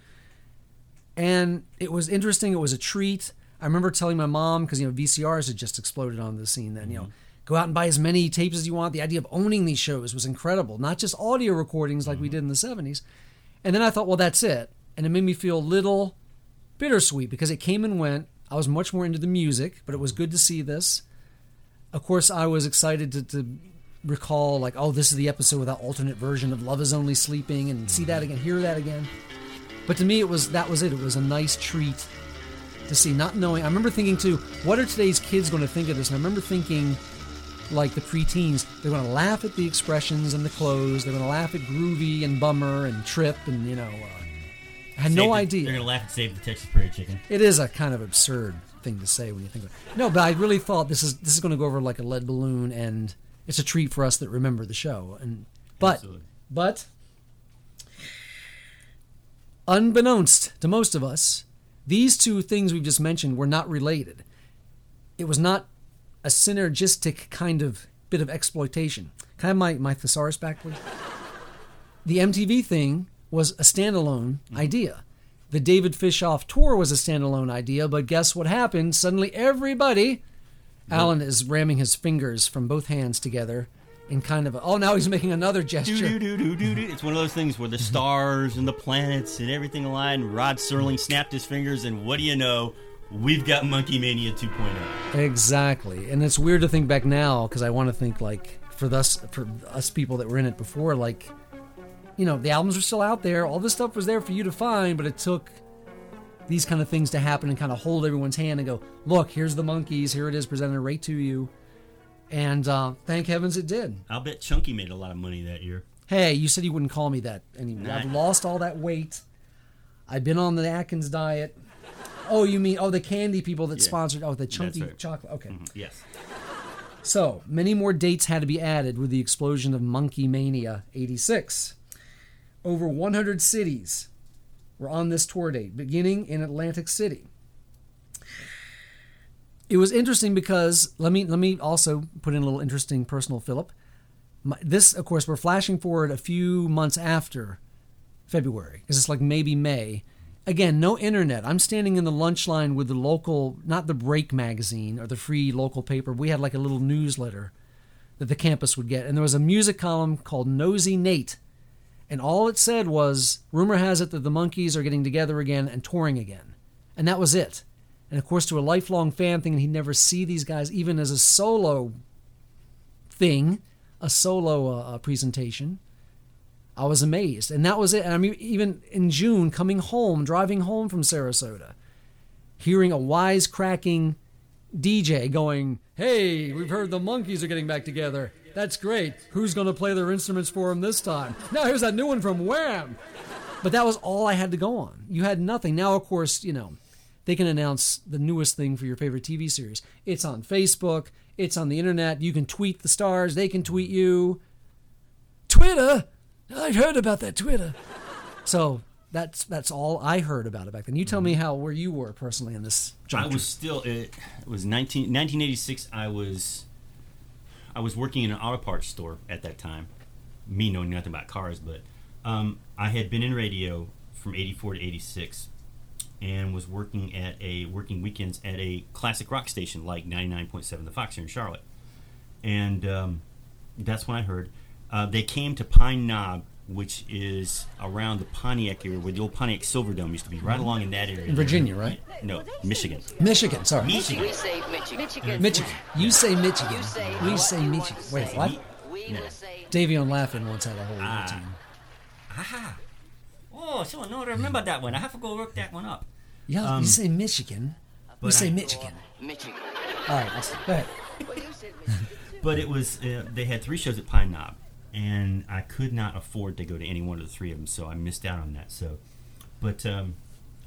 And it was interesting. It was a treat. I remember telling my mom because you know VCRs had just exploded on the scene. Then you know, mm-hmm. Go out and buy as many tapes as you want. The idea of owning these shows was incredible. Not just audio recordings like we did in the '70s. And then I thought, well, that's it. And it made me feel a little bittersweet because it came and went. I was much more into the music, but it was good to see this. Of course, I was excited to, to recall, like, oh, this is the episode with that alternate version of Love Is Only Sleeping, and see that again, hear that again. But to me, it was that was it. It was a nice treat to see, not knowing. I remember thinking too, what are today's kids going to think of this? And I remember thinking, like the preteens, they're going to laugh at the expressions and the clothes. They're going to laugh at groovy and bummer and trip and you know. Uh, I had Save no the- idea. They're gonna laugh and save the Texas Prairie Chicken. It is a kind of absurd thing to say when you think of it. No, but I really thought this is this is going to go over like a lead balloon, and it's a treat for us that remember the show. And but Absolutely. but unbeknownst to most of us, these two things we've just mentioned were not related. It was not a synergistic kind of bit of exploitation. Can I have my, my thesaurus back, please? The MTV thing was a standalone mm-hmm. idea. The David Fishof tour was a standalone idea, but guess what happened? Suddenly everybody, mm-hmm. Alan is ramming his fingers from both hands together in kind of a, oh, now he's making another gesture. do do do do do. It's one of those things where the *laughs* stars and the planets and everything align. Rod Serling snapped his fingers, and what do you know? We've got Monkee Mania oh. 2.0. Exactly, and it's weird to think back now because I want to think like for us for us people that were in it before, like you know the albums are still out there, all this stuff was there for you to find, but it took these kind of things to happen and kind of hold everyone's hand and go, look, here's the Monkees, here it is presented right to you, and uh, thank heavens it did. I'll bet Chunky made a lot of money that year. Hey, you said you wouldn't call me that anymore. I've lost all that weight. I've been on the Atkins diet. Oh, you mean oh the candy people that Yeah. sponsored oh the chunky right. chocolate okay. Mm-hmm. Yes. So, many more dates had to be added with the explosion of Monkee Mania 86. Over 100 cities were on this tour date, beginning in Atlantic City. It was interesting because let me let me also put in a little interesting personal Philip. My, this, of course, we're flashing forward a few months after February because it's like maybe May. Again, no internet. I'm standing in the lunch line with the local, not the Break magazine or the free local paper. We had like a little newsletter that the campus would get, and there was a music column called Nosy Nate, and all it said was, "Rumor has it that the Monkees are getting together again and touring again," and that was it. And of course, to a lifelong fan thinking he'd never see these guys even as a solo thing, a solo uh, uh, presentation. I was amazed, and that was it. And I mean, even in June, coming home, driving home from Sarasota, hearing a wisecracking DJ going, "Hey, we've heard the Monkees are getting back together. That's great. Who's going to play their instruments for them this time? *laughs* Now here's that new one from Wham." But that was all I had to go on. You had nothing. Now, of course, you know, they can announce the newest thing for your favorite TV series. It's on Facebook. It's on the internet. You can tweet the stars. They can tweet you. Twitter. I've heard about that Twitter. So that's that's all I heard about it back then. You tell me how where you were personally in this. I was still. It, it was 19, 1986. I was. I was working in an auto parts store at that time. Me knowing nothing about cars, but um, I had been in radio from '84 to '86, and was working at a working weekends at a classic rock station like 99.7 The Fox here in Charlotte, and um, that's when I heard uh, they came to Pine Knob. Which is around the Pontiac area where the old Pontiac Silverdome used to be, right along in that area. in Virginia, right? No, Michigan. Michigan. Sorry, Michigan. We say Michigan. Michigan. You say Michigan. You say We what say Michigan. want to Wait, say. what? We Yeah. will say Davion Laughing once had a whole Ah. routine. Aha. Oh, so no, I remember that one. I have to go work that one up. Yeah, Um, you say Michigan. We but say I- Michigan. Michigan. All right, go ahead. Well, you said Michigan. But it was uh, they had three shows at Pine Knob, and I could not afford to go to any one of the three of them, so I missed out on that. So, but um,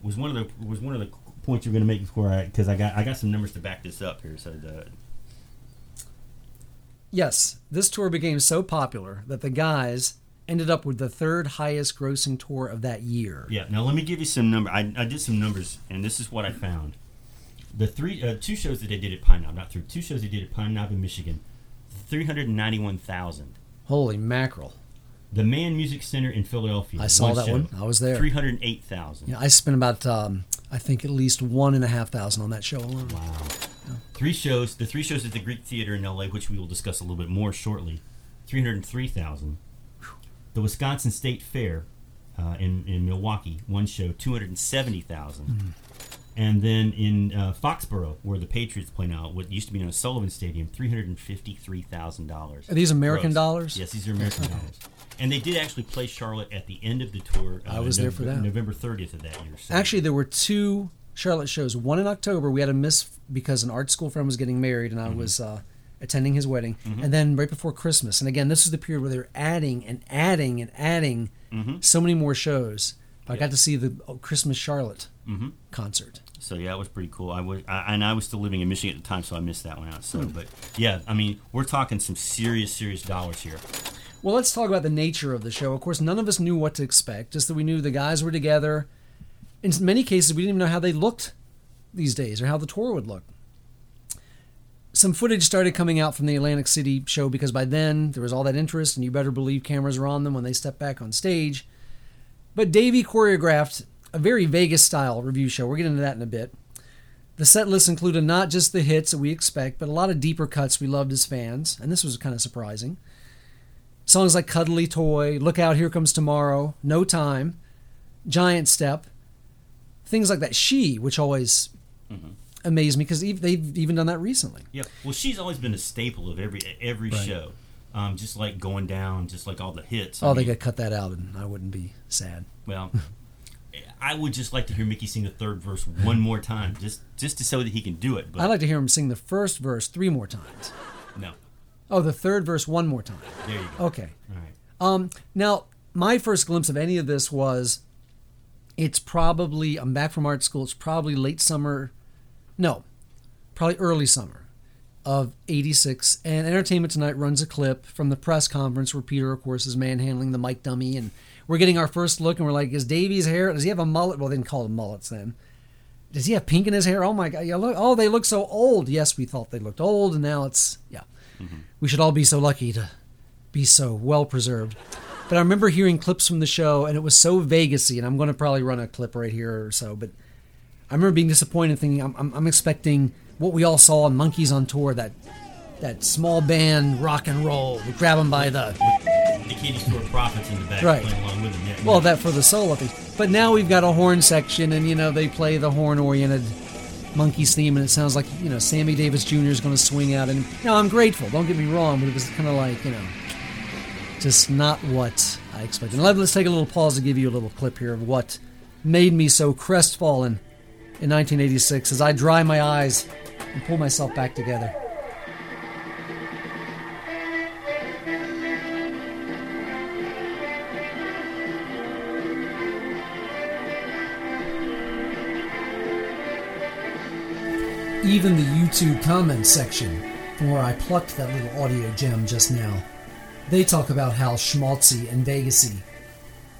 was one of the was one of the points you're going to make before I because I got I got some numbers to back this up here. So the Yes, this tour became so popular that the guys ended up with the third highest grossing tour of that year. yeah. Now let me give you some number. I, I did some numbers, and this is what I found. The three uh, two shows that they did at Pine Knob, not three, two shows they did at Pine Knob in Michigan, three hundred ninety one thousand. Holy mackerel. The Mann Music Center in Philadelphia. I saw that one. I was there. Three hundred eight thousand. Yeah, I spent about, um, I think, at least one and a half thousand on that show alone. Wow. Three shows. The three shows at the Greek Theater in L.A., which we will discuss a little bit more shortly. Three hundred three thousand. The Wisconsin State Fair uh, in in Milwaukee, one show, two hundred seventy thousand. And then in uh, Foxborough, where the Patriots play now, what used to be known as Sullivan Stadium, three hundred and fifty-three thousand dollars. Are these American dollars? Yes, these are American dollars. And they did actually play Charlotte at the end of the tour. Uh, I was there for that. November thirtieth of that year. So. Actually, there were two Charlotte shows. One in October we had to miss because an art school friend was getting married, and I was uh, attending his wedding. And then right before Christmas, and again, this is the period where they're adding and adding and adding so many more shows. I got to see the oh, Christmas Charlotte concert. So yeah, it was pretty cool. I was, I, and I was still living in Michigan at the time, so I missed that one out. So, hmm. but yeah, I mean, we're talking some serious, serious dollars here. Well, let's talk about the nature of the show. Of course, none of us knew what to expect, just that we knew the guys were together. In many cases, we didn't even know how they looked these days or how the tour would look. Some footage started coming out from the Atlantic City show because by then there was all that interest, and you better believe cameras were on them when they stepped back on stage. But Davey choreographed a very Vegas style review show. We'll get into that in a bit. The set list included not just the hits that we expect, but a lot of deeper cuts we loved as fans, and this was kind of surprising. Songs like Cuddly Toy, Look Out, Here Comes Tomorrow, No Time, Giant Step, things like that. She, which always amazed me because they've even done that recently. Yeah. Well, she's always been a staple of every every Right. show. Um, just like going down, just like all the hits. I Oh, they mean, could cut that out and I wouldn't be sad. Well, *laughs* I would just like to hear Mickey sing the third verse one more time, just just to show that he can do it. But I'd like to hear him sing the first verse three more times. no, Oh, the third verse one more time. there you go. Okay. All right. Um, now, my first glimpse of any of this was it's probably, I'm back from art school, it's probably late summer, no, probably early summer of 86. And Entertainment Tonight runs a clip from the press conference where Peter, of course, is manhandling the mic dummy. And we're getting our first look, and we're like, is Davy's hair, does he have a mullet? Well, they didn't call them mullets then. Does he have pink in his hair? Oh my God. Yeah, look, oh, they look so old. Yes, we thought they looked old, and now it's, yeah. Mm-hmm. We should all be so lucky to be so well preserved. But I remember hearing clips from the show, and it was so Vegasy. And I'm going to probably run a clip right here or so. But I remember being disappointed, thinking I'm, I'm, I'm expecting what we all saw on Monkees on Tour that that small band rock and roll. We grab them by the The Candy Store Prophets in the back Right. playing along with him. Yeah, well yeah. that for the solo thing. But now we've got a horn section, and you know they play the horn-oriented Monkees theme, and it sounds like you know Sammy Davis Jr. is going to swing out. And you know, I'm grateful. Don't get me wrong, but it was kind of like you know just not what I expected. Let- Let's take a little pause to give you a little clip here of what made me so crestfallen in 1986 as I dry my eyes and pull myself back together. Even the YouTube comments section, from where I plucked that little audio gem just now, they talk about how schmaltzy and Vegasy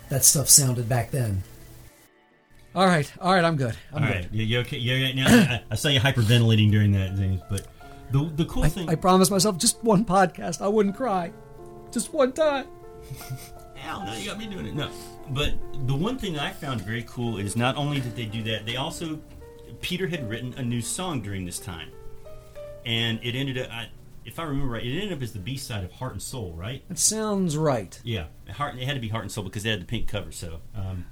that stuff sounded back then. All right, all right, I'm good. I'm All good. right, you, okay? Yeah, now I, I saw you hyperventilating during that thing, but the the cool I, thing. I promised myself just one podcast. I wouldn't cry. Just one time. *laughs* Hell no, you got me doing it. No, but the one thing I found very cool is not only did they do that, they also Peter had written a new song during this time, and it ended up. I, if I remember right, it ended up as the B side of Heart and Soul, right? That sounds right. Yeah, Heart. It had to be Heart and Soul because they had the pink cover. So, um,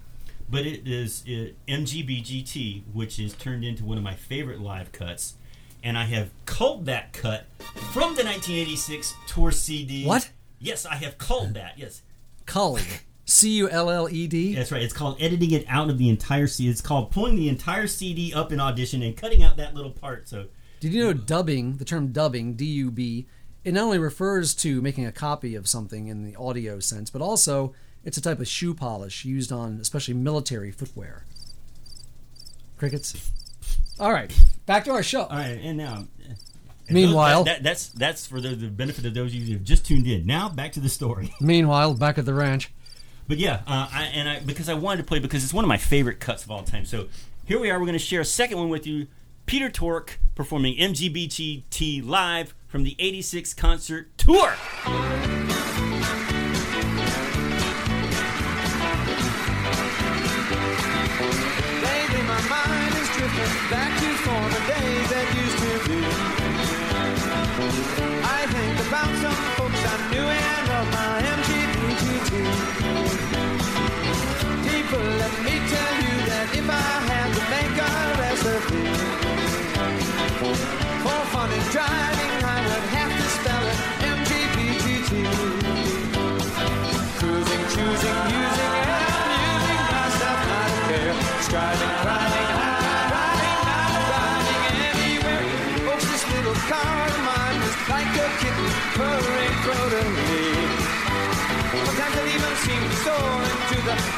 but it is it, MGBGT, which is turned into one of my favorite live cuts, and I have culled that cut from the 1986 tour CD. What? Yes, I have culled that. Yes. Cully. C U L L E D. That's right. It's called editing it out of the entire CD. It's called pulling the entire CD up in audition and cutting out that little part. So Did you know dubbing, the term dubbing, D U B, it not only refers to making a copy of something in the audio sense, but also it's a type of shoe polish used on especially military footwear. Crickets. All right, back to our show. all right, and now. and Meanwhile- those- that, that's that's for the, the benefit of those of you who have just tuned in. Now back to the story. *laughs* Meanwhile, back at the ranch. But yeah, uh, I, and I because I wanted to play because it's one of my favorite cuts of all time. So here we are. We're going to share a second one with you. Peter Tork performing MGBGT live from the '86 concert tour. Lately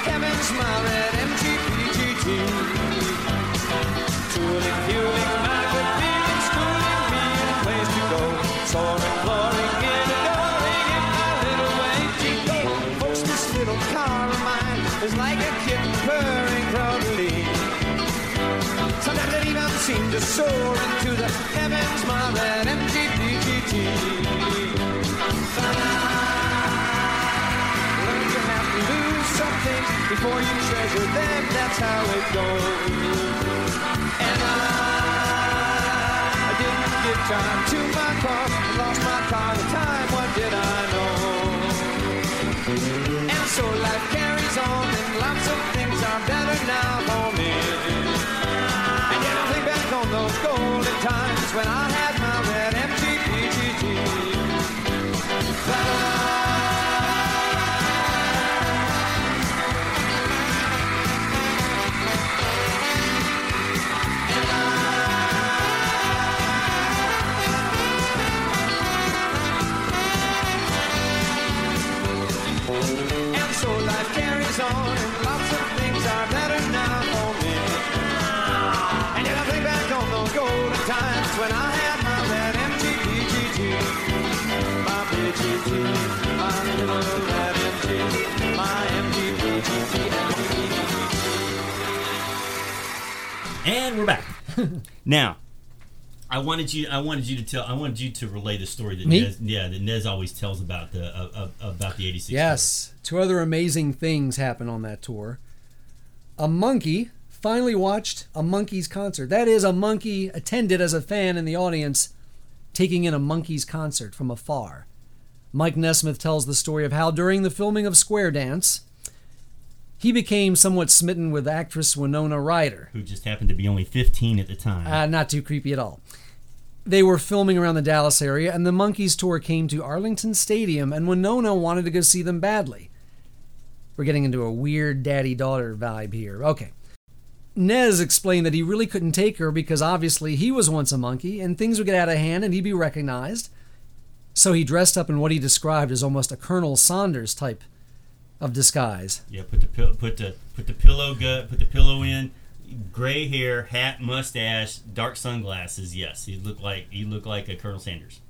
heavens, my red MGBGT. Tooling, fueling, good feeling, schooling me a place to go. Soaring, flooring, in adoring in my little way to go. Folks, this little car of mine is like a kitten purring proudly. Sometimes it even seems to soar into the heavens, my red MGBGT. Things before you treasure them, that's how it goes. And I, I didn't give time to my car, lost my car to time, what did I know? And so life carries on, and lots of things are better now for me. And yet I think back on those golden times when I had my red MGBGT. And we're back. *laughs* now, I wanted you. I wanted you to tell. I wanted you to relay the story that Me? Nez, yeah, that Nez always tells about the uh, uh, about the '86. Yes. Two other amazing things happened on that tour. A monkey finally watched a monkey's concert. That is, a monkey attended as a fan in the audience, taking in a monkey's concert from afar. Mike Nesmith tells the story of how during the filming of Square Dance, he became somewhat smitten with actress Winona Ryder. who just happened to be only 15 at the time. Uh, not too creepy at all. They were filming around the Dallas area, and the Monkees tour came to Arlington Stadium, and Winona wanted to go see them badly. We're getting into a weird daddy daughter vibe here. Okay. Nez explained that he really couldn't take her because obviously he was once a monkey, and things would get out of hand and he'd be recognized. So he dressed up in what he described as almost a Colonel Sanders type of disguise. yeah, put the pill, put the put the pillow gut, put the pillow in, gray hair, hat, mustache, dark sunglasses. Yes, he looked like he looked like a Colonel Sanders.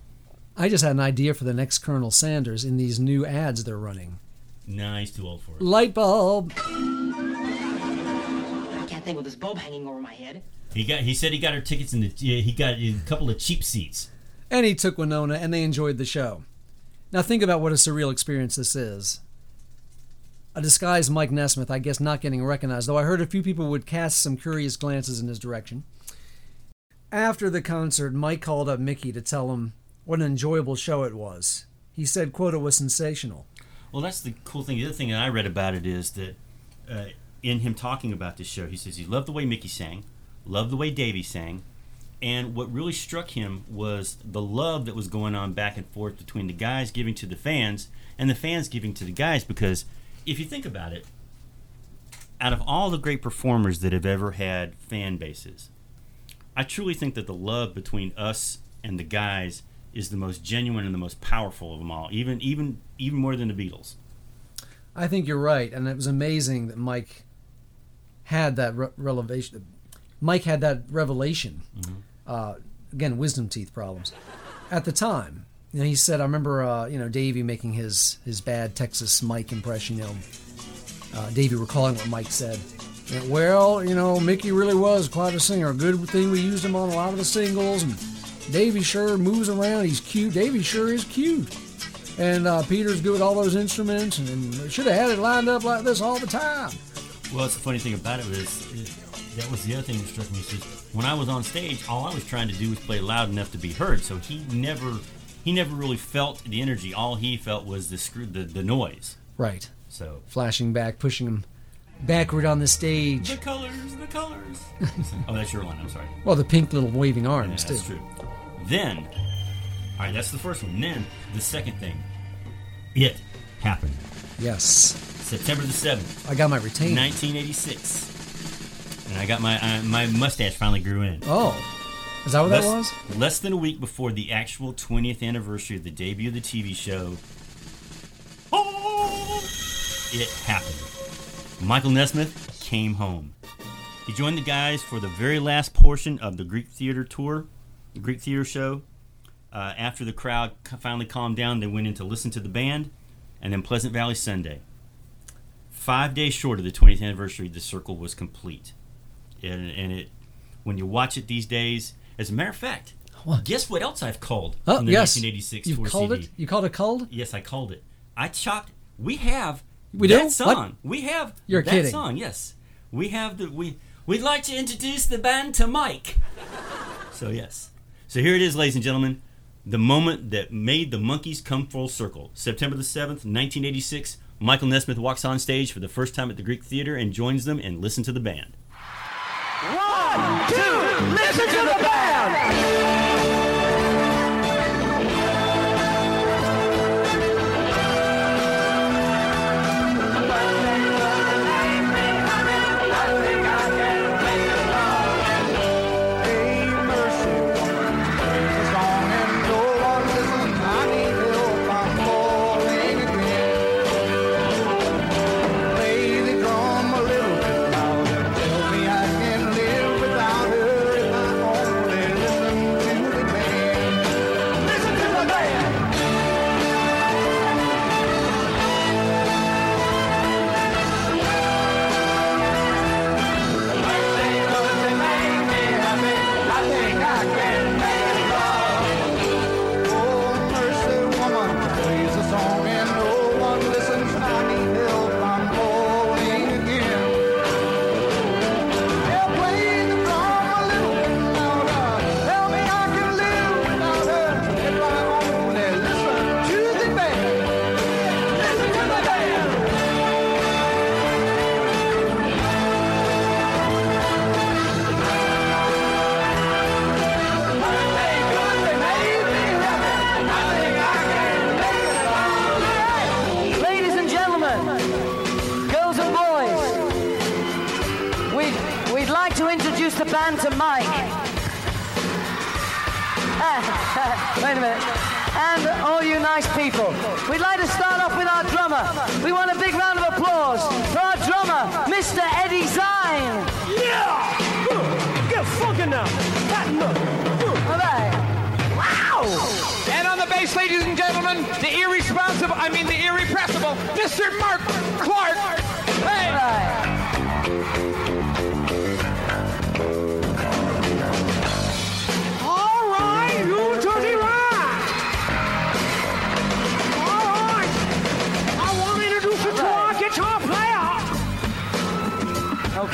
I just had an idea for the next Colonel Sanders in these new ads they're running. No, he's too old for it. Light bulb. I can't think with this bulb hanging over my head. He got. He said he got her tickets in the. He got a couple of cheap seats. And he took Winona and they enjoyed the show. Now think about what a surreal experience this is. A disguised Mike Nesmith, I guess not getting recognized, though I heard a few people would cast some curious glances in his direction. After the concert, Mike called up Mickey to tell him what an enjoyable show it was. He said, quote, it was sensational. Well, that's the cool thing. The other thing that I read about it is that uh, in him talking about this show, he says he loved the way Mickey sang, loved the way Davey sang, and what really struck him was the love that was going on back and forth between the guys giving to the fans and the fans giving to the guys. Because if you think about it, out of all the great performers that have ever had fan bases, I truly think that the love between us and the guys is the most genuine and the most powerful of them all. Even even even more than the Beatles. I think you're right, and it was amazing that Mike had that re- revelation. Mike had that revelation. Uh, again, wisdom teeth problems. At the time, you know, he said, "I remember, uh, you know, Davey making his his bad Texas Mike impression. You know, uh, Davey recalling what Mike said. Know, well, you know, Mickey really was quite a singer. A good thing we used him on a lot of the singles, and Davey sure moves around. He's cute. Davey sure is cute." And uh, Peter's good with all those instruments, and, and should have had it lined up like this all the time. Well, that's the funny thing about it was it, that was the other thing that struck me. Is when I was on stage, all I was trying to do was play loud enough to be heard. So he never he never really felt the energy. All he felt was the screw the, the noise. Right. So Flashing back, pushing him backward on the stage. the colors, the colors. *laughs* oh, that's your line. I'm sorry. Well, the pink little waving arms Yeah, that's too. true. Then, all right, that's the first one. Then the second thing, it happened. Yes. September the seventh, I got my retainer. 1986, and I got my uh, my mustache finally grew in. Oh. Is that what that was? less than a week before the actual 20th anniversary of the debut of the TV show. Oh! it happened. Michael Nesmith came home. He joined the guys for the very last portion of the Greek Theater tour, the Greek Theater show. Uh, after the crowd finally calmed down, they went in to listen to the band, and then Pleasant Valley Sunday. Five days short of the 20th anniversary, the circle was complete. And, and it, when you watch it these days, as a matter of fact, What? guess what else I've called Oh, from the yes. 1986 You've tour called CD? it? You called it cold? Yes, I called it. I chopped. We have We that do? song. What? We have You're that kidding. song. Yes, we have the we. We'd like to introduce the band to Mike. *laughs* so yes. So here it is, ladies and gentlemen. The moment that made the Monkees come full circle. September the 7th, 1986, Michael Nesmith walks on stage for the first time at the Greek Theater and joins them and listen to the band. One, two, listen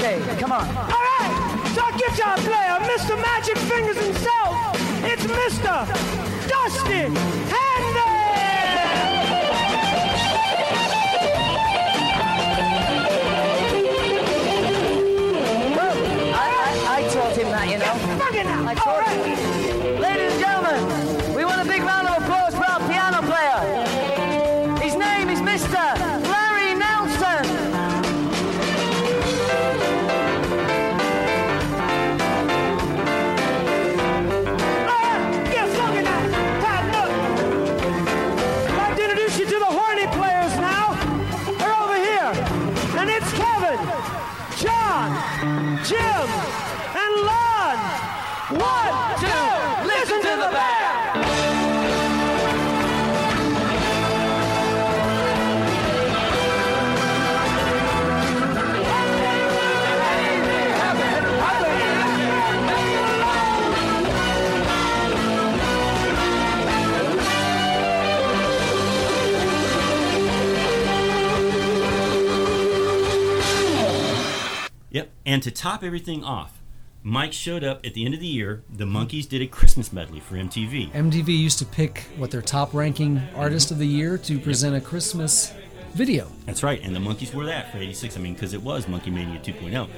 Come on. All right, so our guitar player, Mr. Magic Fingers himself, it's Mr. Dustin Handy. I, I, I taught him that, you know. Fucking. I All taught right. him. And to top everything off, Mike showed up at the end of the year. The Monkees did a Christmas medley for MTV. MTV used to pick what their top ranking artist of the year to present a Christmas video. That's right, and the Monkees were that for '86. I mean, because it was Monkee Mania 2.0.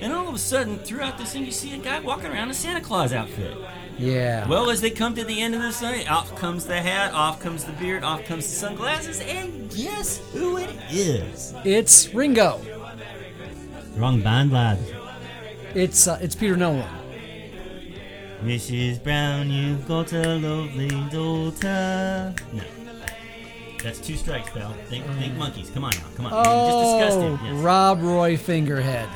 And all of a sudden, throughout this thing, you see a guy walking around in a Santa Claus outfit. Yeah. Well, as they come to the end of the night, off comes the hat, off comes the beard, off comes the sunglasses, and guess who it is? it's Ringo. Wrong band, lad. It's uh, it's Peter Nolan. Mrs. Brown, you've got a lovely daughter. No. That's two strikes, pal. Think, think Monkees. Come on now. Come on. Oh, you just discussed it. Yes. Rob Roy Fingerhead.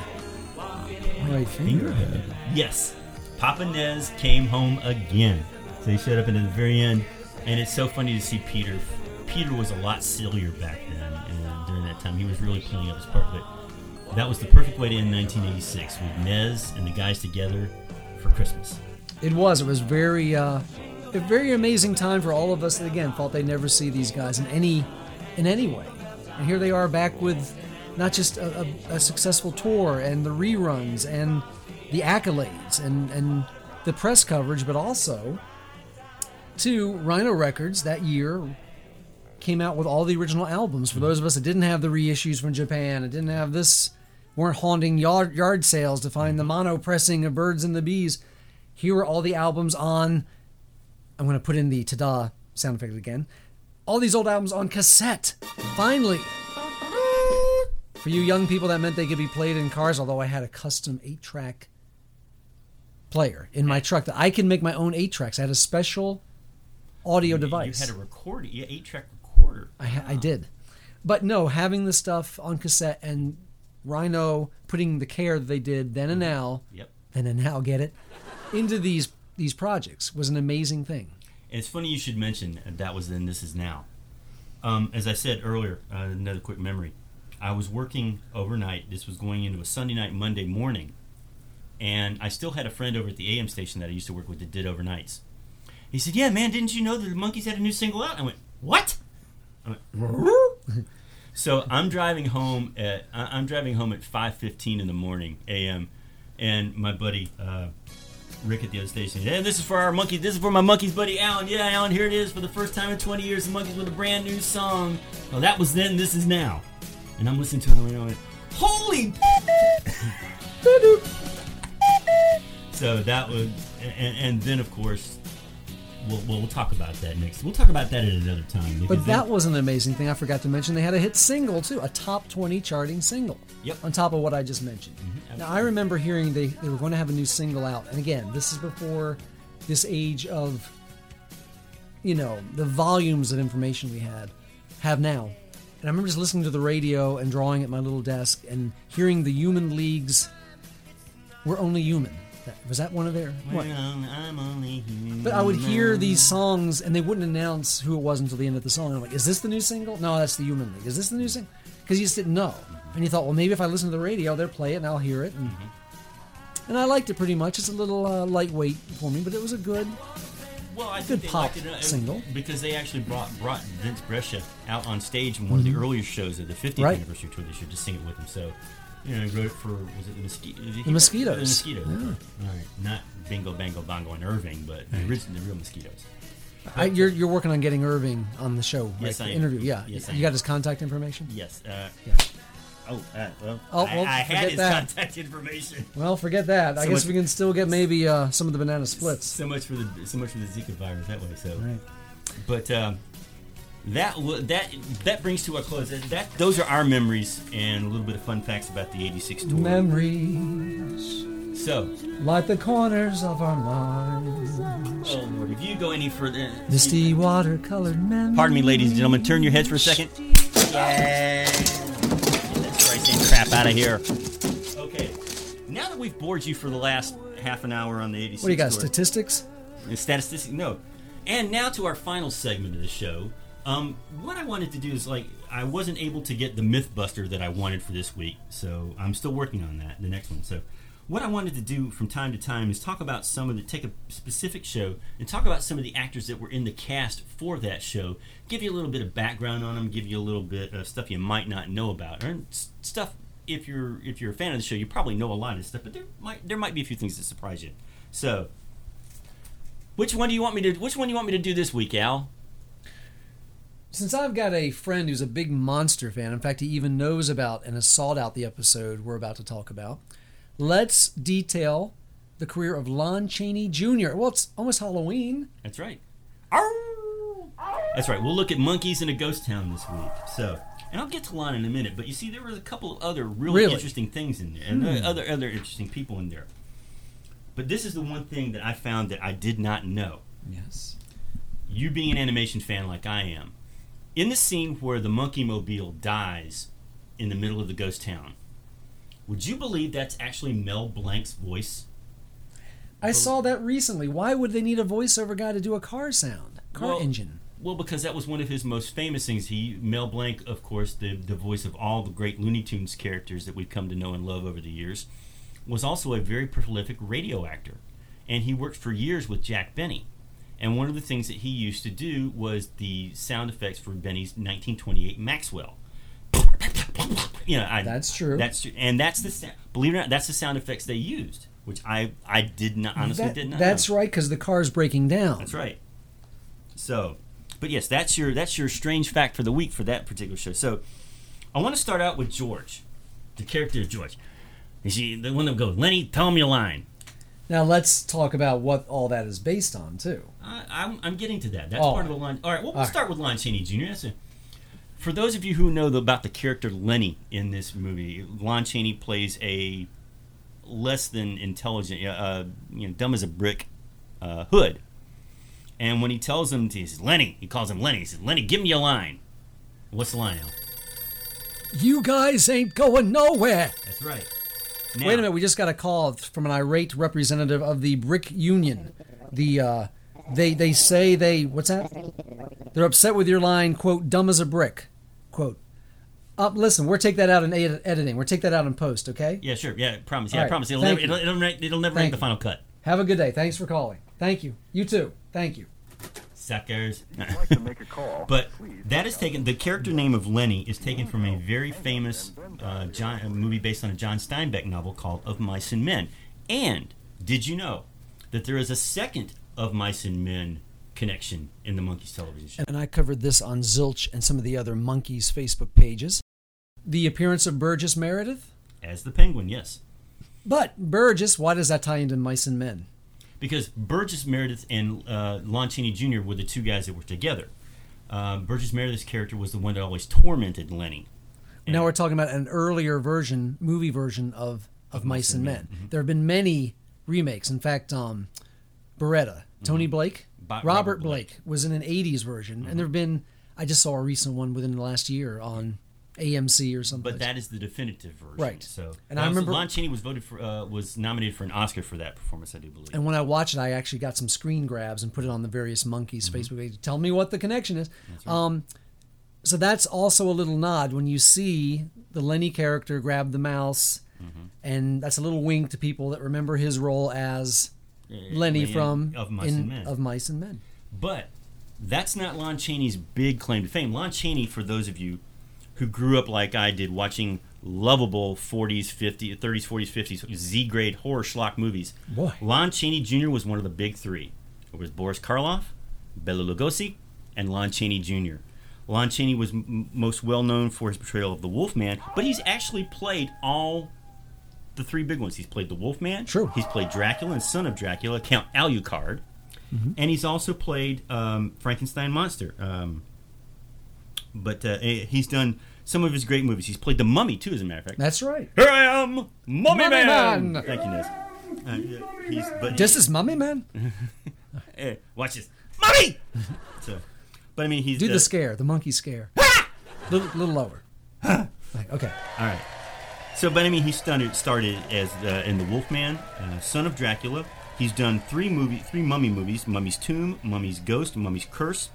Roy Fingerhead. Yes. Papa Nez came home again. So he showed up into the very end, and it's so funny to see Peter. Peter was a lot sillier back then, and during that time he was really playing up his part. But that was the perfect way to end 1986 with Nez and the guys together for Christmas. It was. It was very, uh, a very amazing time for all of us that again thought they'd never see these guys in any, in any way. And here they are back with not just a, a, a successful tour and the reruns and the accolades and and the press coverage, but also to Rhino Records that year came out with all the original albums for those of us that didn't have the reissues from Japan and didn't have this weren't haunting yard yard sales to find the mm-hmm. mono pressing of Birds and the Bees. Here are all the albums on. I'm going to put in the ta-da sound effect again. All these old albums on cassette. Finally. For you young people, that meant they could be played in cars. Although I had a custom eight-track player in my truck that I can make my own eight tracks. I had a special audio You- device. You had a recorder, yeah, eight track recorder. I, ha- I did. But no, having the stuff on cassette and Rhino putting the care that they did then and now, Yep. then and now, get it, into these these projects was an amazing thing. And it's funny you should mention that was then, this is now. Um, as I said earlier, uh, another quick memory. I was working overnight. This was going into a Sunday night, Monday morning. And I still had a friend over at the AM station that I used to work with that did overnights. He said, Yeah, man, didn't you know that the Monkees had a new single out? I went, What? I went, so I'm driving home at I'm driving home at 5:15 in the morning a.m. and my buddy uh, Rick at the other station. Yeah, this is for our monkey. This is for my Monkees buddy Alan. Yeah, Alan, here it is for the first time in 20 years. The Monkees with a brand new song. Well, that was then. This is now. And I'm listening to it and I went, Holy! *laughs* *laughs* so that was, and, and then of course, we'll, we'll, we'll talk about that next. We'll talk about that at another time. But that was an amazing thing. I forgot to mention they had a hit single too, a top 20 charting single. Yep. Mm-hmm. On top of what I just mentioned. now I remember hearing they, they were going to have a new single out. And again, this is before this age of you know, the volumes of information we had have now. And I remember just listening to the radio and drawing at my little desk and hearing the human leagues "We're only human. That- Was that one of their? Well, I'm only human. But I would hear these songs, and they wouldn't announce who it was until the end of the song. I'm like, "Is this the new single? No, that's the Human League. Is this the new single?" Because you just didn't know, and you thought, "Well, maybe if I listen to the radio, they'll play it, and I'll hear it." And, and I liked it pretty much. It's a little uh, lightweight for me, but it was a good. Well, I Good pop it, uh, single. because they actually brought brought Vance Brescia out on stage in one of the earlier shows of the 50th Mm-hmm. Right. anniversary tour. They should just sing it with him. So, you know, he wrote for was it the mosquito? The Mosquitoes. The mosquitoes. Yeah. All right, not Bingo Bango Bongo and Irving, but the original, the real mosquitoes. I, you're you're working on getting Irving on the show, right? Yes, The I am. interview. Yeah, Yes, I you got his contact information. Yes. Uh, Yeah. Oh, uh, well, Oh, I, well, I had forget his that. contact information. Well, forget that. I So guess much- we can still get maybe uh, some of the banana splits. So much for the so much for the Zika virus that way. So, Right. but um, that that that brings to a close. That, those are our memories and a little bit of fun facts about the '86 tour. Memories so, like the corners of our minds. oh Lord, if you go any further, Misty watercolored memories. Pardon me, ladies and gentlemen. Turn your heads for a second. Yeah. Get that Streisand crap out of here. Okay. Now that we've bored you for the last half an hour on the '86 What do you got? tour, Statistics? statistics no and now to our final segment of the show um, what i wanted to do is like i wasn't able to get the mythbuster that i wanted for this week so i'm still working on that the next one so what i wanted to do from time to time is talk about some of the take a specific show and talk about some of the actors that were in the cast for that show give you a little bit of background on them give you a little bit of stuff you might not know about or stuff if you're if you're a fan of the show you probably know a lot of stuff but there might there might be a few things that surprise you so which one do you want me to? Which one do you want me to do this week, Al? Since I've got a friend who's a big monster fan, in fact, he even knows about and has sought out the episode we're about to talk about, let's detail the career of Lon Chaney Jr. Well, it's almost Halloween. That's right. Arr! That's right. We'll look at Monkees in a ghost town this week. So, and I'll get to Lon in a minute. But you see, there was a couple of other really, Really? interesting things in there, and uh, other other interesting people in there. But this is the one thing that I found that I did not know. Yes. You being an animation fan like I am, in the scene where the Monkee mobile dies in the middle of the ghost town, would you believe that's actually Mel Blanc's voice? I saw that recently. Why would they need a voiceover guy to do a car sound, car Well- engine? Well, because that was one of his most famous things. He Mel Blanc, of course, the the voice of all the great Looney Tunes characters that we've come to know and love over the years, was also a very prolific radio actor, and he worked for years with Jack Benny. And one of the things that he used to do was the sound effects for Benny's 1928 Maxwell. You know, I, That's true. That's true. and that's the believe it or not, that's the sound effects they used, which I I did not honestly That- did not. that's know. right, because the car's breaking down. That's right. So, but yes, that's your that's your strange fact for the week for that particular show. So, I want to start out with George, the character of George. You see, the one that goes, Lenny, tell me a line. Now let's talk about what all that is based on too. I, I'm, I'm getting to that. That's All part of the line. All right, well, we'll All right. start with Lon Chaney Jr. That's a, for those of you who know the, about the character Lenny in this movie, Lon Chaney plays a less than intelligent, uh, you know, dumb as a brick uh, hood. And when he tells him, he says, Lenny, he calls him Lenny. He says, Lenny, give me a line. What's the line, Al? You guys ain't going nowhere. That's right. Wait a minute, we just got a call from an irate representative of the Brick Union. The uh, they they say they what's that? They're upset with your line, quote, dumb as a brick. Quote. Up, listen, we'll take that out in ed- editing. We'll take that out in post, okay? Yeah, sure. Yeah, promise. Yeah, All I right, promise. It'll thank never, it'll, you. it'll, it'll never Thank make the you. final cut. Have a good day. Thanks for calling. Thank you. You too. Thank you. Suckers. I'd like to make a call, *laughs* but that is taken. The character name of Lenny is taken from a very famous uh, John, a movie based on a John Steinbeck novel called Of Mice and Men. And did you know that there is a second Of Mice and Men connection in the Monkees television show? And I covered this on Zilch and some of the other Monkees Facebook pages. The appearance of Burgess Meredith. As the Penguin, yes. But Burgess, why does that tie into Mice and Men? Because Burgess Meredith and uh, Lon Chaney Jr. were the two guys that were together. Uh, Burgess Meredith's character was the one that always tormented Lenny. Now we're talking about an earlier version, movie version of of Mice and Men. There have been many remakes. In fact, um, Beretta, Tony Blake, Bo- Robert, Robert Blake. was in an '80s version, and there have been. I just saw a recent one within the last year on AMC or something. But that is the definitive version. Right. So, And I remember- Lon Chaney was voted for, uh, was nominated for an Oscar for that performance. I do believe. And when I watched it, I actually got some screen grabs and put it on the various Monkees Mm-hmm. Facebook page. Tell me what the connection is. Um, so that's also a little nod when you see the Lenny character grab the mouse, Mm-hmm. and that's a little wink to people that remember his role as Eh, Lenny Lenny from of Mice in- and Men. Of Mice and Men. But that's not Lon Chaney's big claim to fame. Lon Chaney, for those of you who grew up like I did, watching lovable 40s, 50s, 30s, 40s, 50s Z grade horror schlock movies. Boy. Lon Chaney Jr. was one of the big three. It was Boris Karloff, Bela Lugosi, and Lon Chaney Jr. Lon Chaney was m- most well known for his portrayal of the Wolfman, but he's actually played all the three big ones. He's played the Wolfman. True. He's played Dracula and Son of Dracula, Count Alucard, Mm-hmm. and he's also played um, Frankenstein monster. Um, but uh, eh, he's done some of his great movies. He's played the Mummy too, as a matter of fact. That's right. Here I am, Mummy, Mummy Man. Man. Thank you, Nez. Uh, but This is Mummy Man. hey, *laughs* watch this, Mummy. *laughs* so, but I mean, he's Do uh, the scare, the monkey scare. little, little lower. Like, okay. All right. So, but I mean, he started started as uh, in the Wolfman, uh, Son of Dracula. He's done three movie, three Mummy movies: Mummy's Tomb, Mummy's Ghost, Mummy's Curse,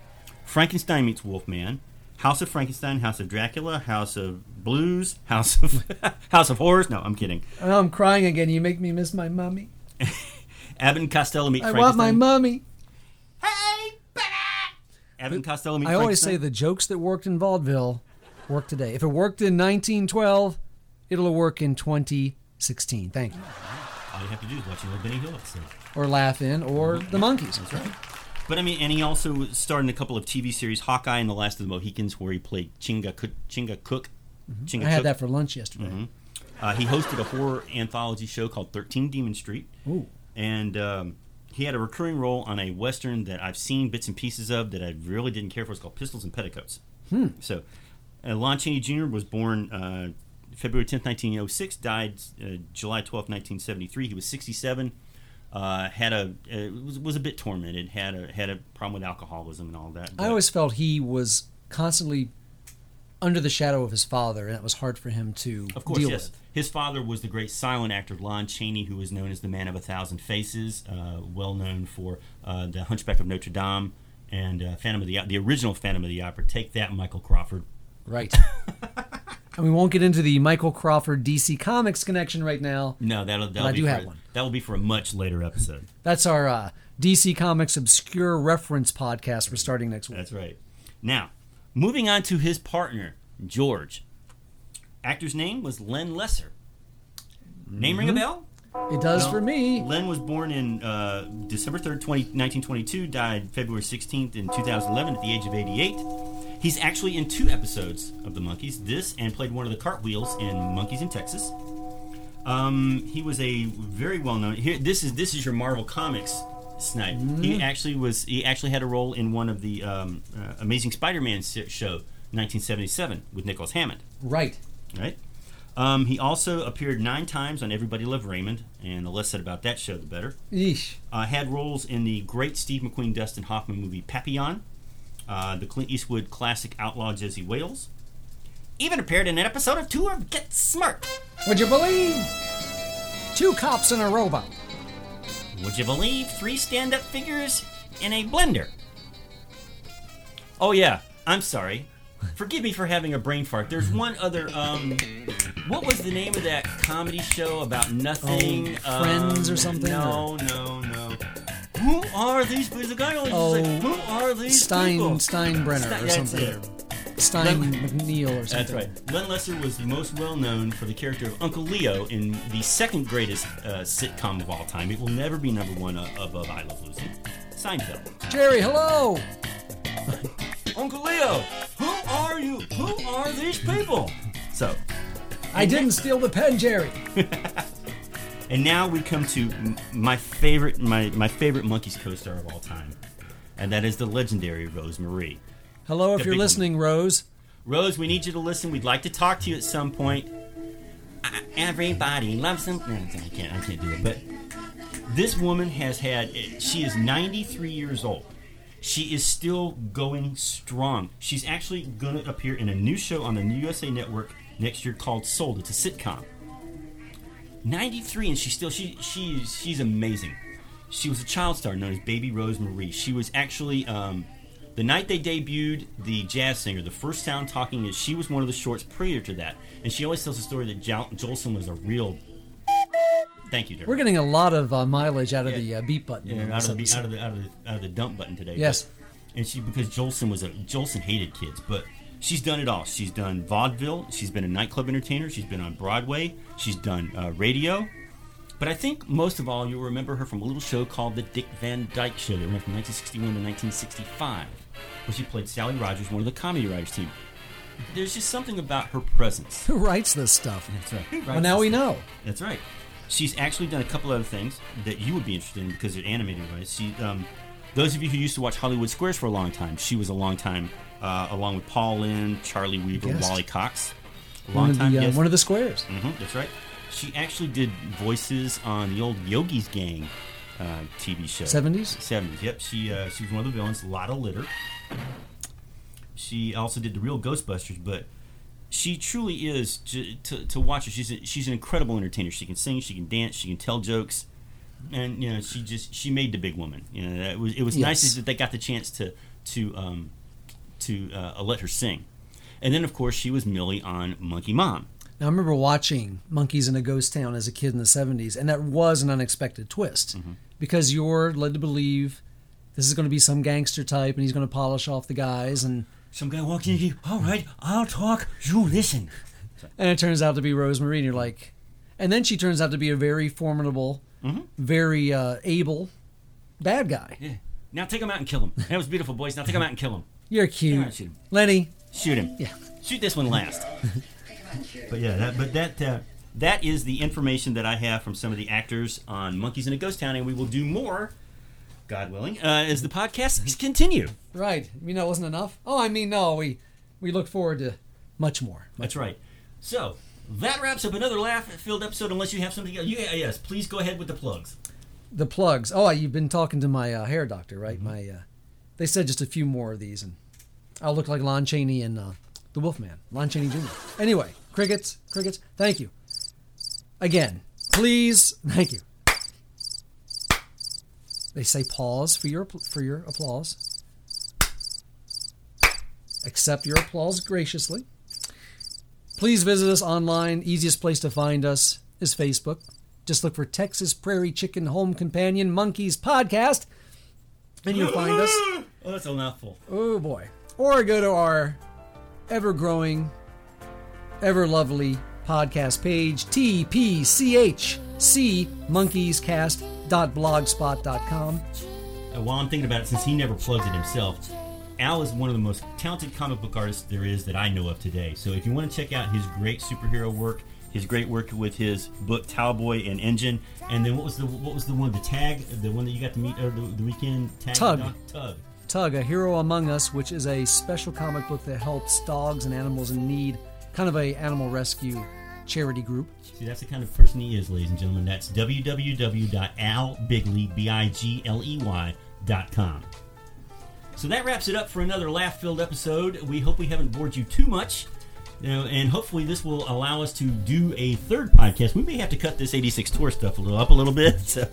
Frankenstein meets Wolfman, House of Frankenstein, House of Dracula, House of Blues, *laughs* House of House of Horrors. No, I'm kidding. Oh, I'm crying again. You make me miss my mummy. *laughs* Abbott and Costello meet I want my mummy. Hey, baby! Abbott and Costello meet I always say the jokes that worked in vaudeville work today. If it worked in 1912, it'll work in 2016. Thank you. All you have to do is watch an old Benny Hill episode. Or laugh in, or the Monkees. That's right. But I mean, and he also starred in a couple of TV series, Hawkeye and The Last of the Mohicans, where he played Chingachgook. Chinga Cook. Chinga I had Cook. that for lunch yesterday. Mm-hmm. Uh, he hosted a horror anthology show called 13 Demon Street. Ooh. And um, he had a recurring role on a Western that I've seen bits and pieces of that I really didn't care for. It's called Pistols and Petticoats. Hmm. So, uh, Lon Chaney Jr. was born uh, February 10th, 1906, died uh, July 12th, 1973. He was 67. Uh, had a uh, was, was a bit tormented. Had a had a problem with alcoholism and all that. I always felt he was constantly under the shadow of his father, and that was hard for him to Of course, deal yes. with. His father was the great silent actor Lon Chaney, who was known as the Man of a Thousand Faces, uh, well known for uh, the Hunchback of Notre Dame and uh, Phantom of the the original Phantom of the Opera. Take that, Michael Crawford. Right. *laughs* and we won't get into the Michael Crawford DC Comics connection right now. No, that'll, that'll I be do for, have one. That will be for a much later episode. That's our uh, DC Comics obscure reference podcast we're starting next week. That's right. Now, moving on to his partner, George. Actor's name was Len Lesser. Name ring a bell? It does No. for me. Len was born in uh, December 3rd, 20, 1922, died February 16th in 2011 at the age of 88. He's actually in two episodes of The Monkees, this and played one of the cartwheels in Monkees in Texas. Um, he was a very well known. Here, this is this is your Marvel Comics snipe. He actually was. He actually had a role in one of the um, uh, Amazing Spider-Man show, 1977, with Nicholas Hammond Right. right? Um, he also appeared nine times on Everybody Loved Raymond, and the less said about that show, the better. Eesh. Uh, had roles in the great Steve McQueen, Dustin Hoffman movie Papillon, uh, the Clint Eastwood classic Outlaw Josey Wales. Even appeared in an episode of Tour of Get Smart. Would you believe? Two cops and a robot. Would you believe three stand-up figures in a blender? Oh yeah, I'm sorry. Forgive me for having a brain fart. There's *laughs* one other. Um, what was the name of that comedy show about nothing? Oh, Friends Um, or something, No, no, no. Who are these? There's a guy always Oh, like, who are these Stein people? Steinbrenner Stein- or something. it. Stein Len- McNeil or something. That's right. Len Lesser was most well known for the character of Uncle Leo in the second greatest uh, sitcom of all time. It will never be number one uh, above I Love Lucy. Seinfeld. Jerry, hello. *laughs* Uncle Leo, who are you? Who are these people? So, I didn't steal the pen, Jerry. *laughs* and now we come to m- my favorite, my, my favorite Monkees co-star of all time, and that is the legendary Rose Marie. Hello, if The you're big listening, Rose. Rose, we need you to listen. We'd like to talk to you at some point. I- Everybody loves them. No, I can't. I can't do it. But this woman has had. Eh, she is 93 years old. She is still going strong. She's actually going to appear in a new show on the USA Network next year called Sold. It's a sitcom. 93, and she's still she she's she's amazing. She was a child star known as Baby Rose Marie. She was actually um, the night they debuted the jazz singer. The first sound talking is she was one of the shorts prior to that, and she always tells the story that Jol- Jolson was a real. Thank you, Derek. We're getting a lot of uh, mileage out of the uh, beat button. Yeah, out of, the, out, of the, out, of the, out of the dump button today. Yes. But- and she because Jolson was a Jolson hated kids, but she's done it all. She's done vaudeville. She's been a nightclub entertainer. She's been on Broadway. She's done uh, radio. But I think most of all, you'll remember her from a little show called The Dick Van Dyke Show that went from 1961 to 1965, where she played Sally Rogers, one of the comedy writers team. There's just something about her presence. Who writes this stuff? That's right. Well, now we know. That's right. She's actually done a couple other things that you would be interested in because they're animated wise. She, um, those of you who used to watch Hollywood Squares for a long time, she was a long time, uh, along with Paul Lynde, Charlie Weaver, Guest. Wally Cox. A One long of time the uh, one of the squares. hmm that's right. She actually did voices on the old Yogi's Gang uh, TV show. 70s? 70s. Yep. She uh, she was one of the villains. Lotta Litter. She also did the real Ghostbusters, but she truly is j- to, to watch her. She's a, she's an incredible entertainer. She can sing, she can dance, she can tell jokes, and you know she just she made the big woman. You know it was it was nice that they got the chance to to um, to uh, let her sing. And then of course she was Millie on Monkee Mom. Now I remember watching Monkees in a Ghost Town as a kid in the '70s, and that was an unexpected twist Mm-hmm. because you're led to believe this is going to be some gangster type, and he's going to polish off the guys, and Some guy walked in. He, All right, I'll talk. You listen. and it turns out to be Rose Marie, and you're like, and then she turns out to be a very formidable, Mm-hmm. very uh, able bad guy. Yeah. Now take him out and kill him. That was beautiful, boys. Now take him out and kill him. You're cute, on, shoot him. Lenny. Shoot him. Yeah. Shoot this one last. *laughs* but yeah, that, but that uh, that is the information that I have from some of the actors on Monkees in a Ghost Town, and we will do more, God willing, uh, as the podcasts continue. Right. You mean that wasn't enough? Oh, I mean no. We we look forward to much more. That's right. So that wraps up another laugh-filled episode. Unless you have something else, you, yes, please go ahead with the plugs. The plugs. Oh, you've been talking to my uh, hair doctor, right? Mm-hmm. My uh, they said just a few more of these, and I'll look like Lon Chaney and uh, the Wolfman, Lon Chaney Jr. Anyway, crickets, crickets. Thank you again. Please, thank you. They say pause for your for your applause. Accept your applause graciously. Please visit us online. Easiest place to find us is Facebook. Just look for Texas Prairie Chicken Home Companion Monkees Podcast, and you'll find us. *laughs* Oh, that's a mouthful. Oh boy. Or go to our ever growing, ever lovely podcast page, TPCHC monkeyscast.blogspot.com. Uh, while I'm thinking about it, since he never plugs it himself, Al is one of the most talented comic book artists there is that I know of today. So if you want to check out his great superhero work, his great work with his book Cowboy and Engine, and then what was the what was the one the tag the one that you got to meet over the, the weekend tag Tug. Tug. Tug, A Hero Among Us, which is a special comic book that helps dogs and animals in need, kind of a animal rescue charity group. See, that's the kind of person he is, ladies and gentlemen. That's www.albigley.com. So that wraps it up for another laugh-filled episode. We hope we haven't bored you too much. You know, and hopefully this will allow us to do a third podcast. We may have to cut this 86 tour stuff a little up a little bit. *laughs* So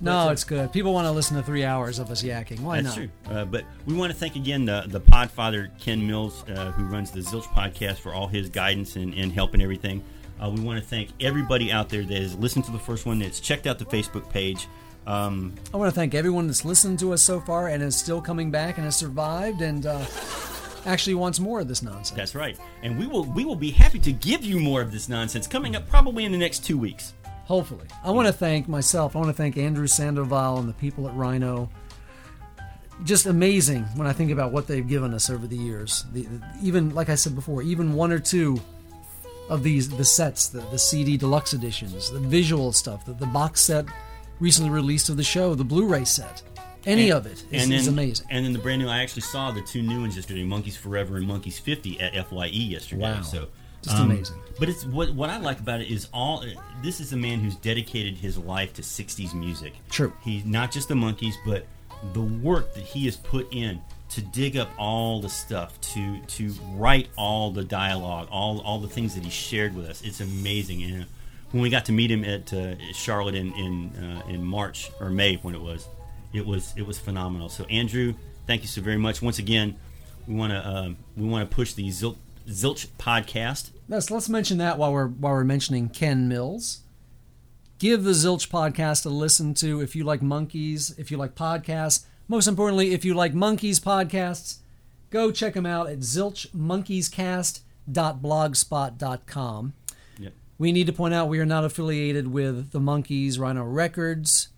No, it's good. People want to listen to three hours of us yakking. Why That's not? true. Uh, but we want to thank again the, the Podfather Ken Mills, uh, who runs the Zilch podcast, for all his guidance and, and help and everything. Uh, we want to thank everybody out there that has listened to the first one, that's checked out the Facebook page. Um, I want to thank everyone that's listened to us so far and is still coming back and has survived and uh, actually wants more of this nonsense. that's right, and we will we will be happy to give you more of this nonsense coming up probably in the next two weeks. Hopefully. I want to thank myself. I want to thank Andrew Sandoval and the people at Rhino. Just amazing when I think about what they've given us over the years. The, the- even, like I said before, even one or two of these, the sets, the, the CD deluxe editions, the visual stuff, the, the box set recently released of the show, the Blu ray set. Any And- of it is, and then, is amazing. And then the brand new, I actually saw the two new ones yesterday, Monkees Forever and Monkees 50 at FYE yesterday. Wow. So Just amazing. But it's what what I like about it is all. This is a man who's dedicated his life to '60s music. True. He's not just the Monkees, but the work that he has put in to dig up all the stuff, to to write all the dialogue, all all the things that he shared with us. It's amazing. And when we got to meet him at uh, Charlotte in in uh, in March or May when it was, it was it was phenomenal. So Andrew, thank you so very much once again. We want to um, we want to push the Zil- Zilch podcast. Let's let's mention that while we're while we're mentioning Ken Mills. Give the Zilch podcast a listen to if you like Monkees, if you like podcasts. Most importantly, if you like Monkees podcasts, go check them out at zilchmonkeyscast.blogspot.com. Yep. We need to point out we are not affiliated with the Monkees, Rhino Records,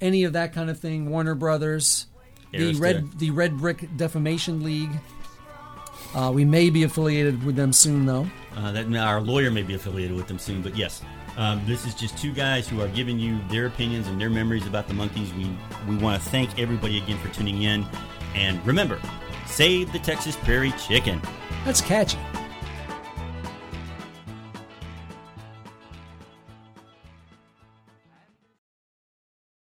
any of that kind of thing. Warner Brothers, the Red the Red Brick Defamation League. Uh, we may be affiliated with them soon, though. Uh, that our lawyer may be affiliated with them soon, but yes, um, this is just two guys who are giving you their opinions and their memories about the Monkees. We we want to thank everybody again for tuning in, and remember, save the Texas Prairie Chicken. That's catchy.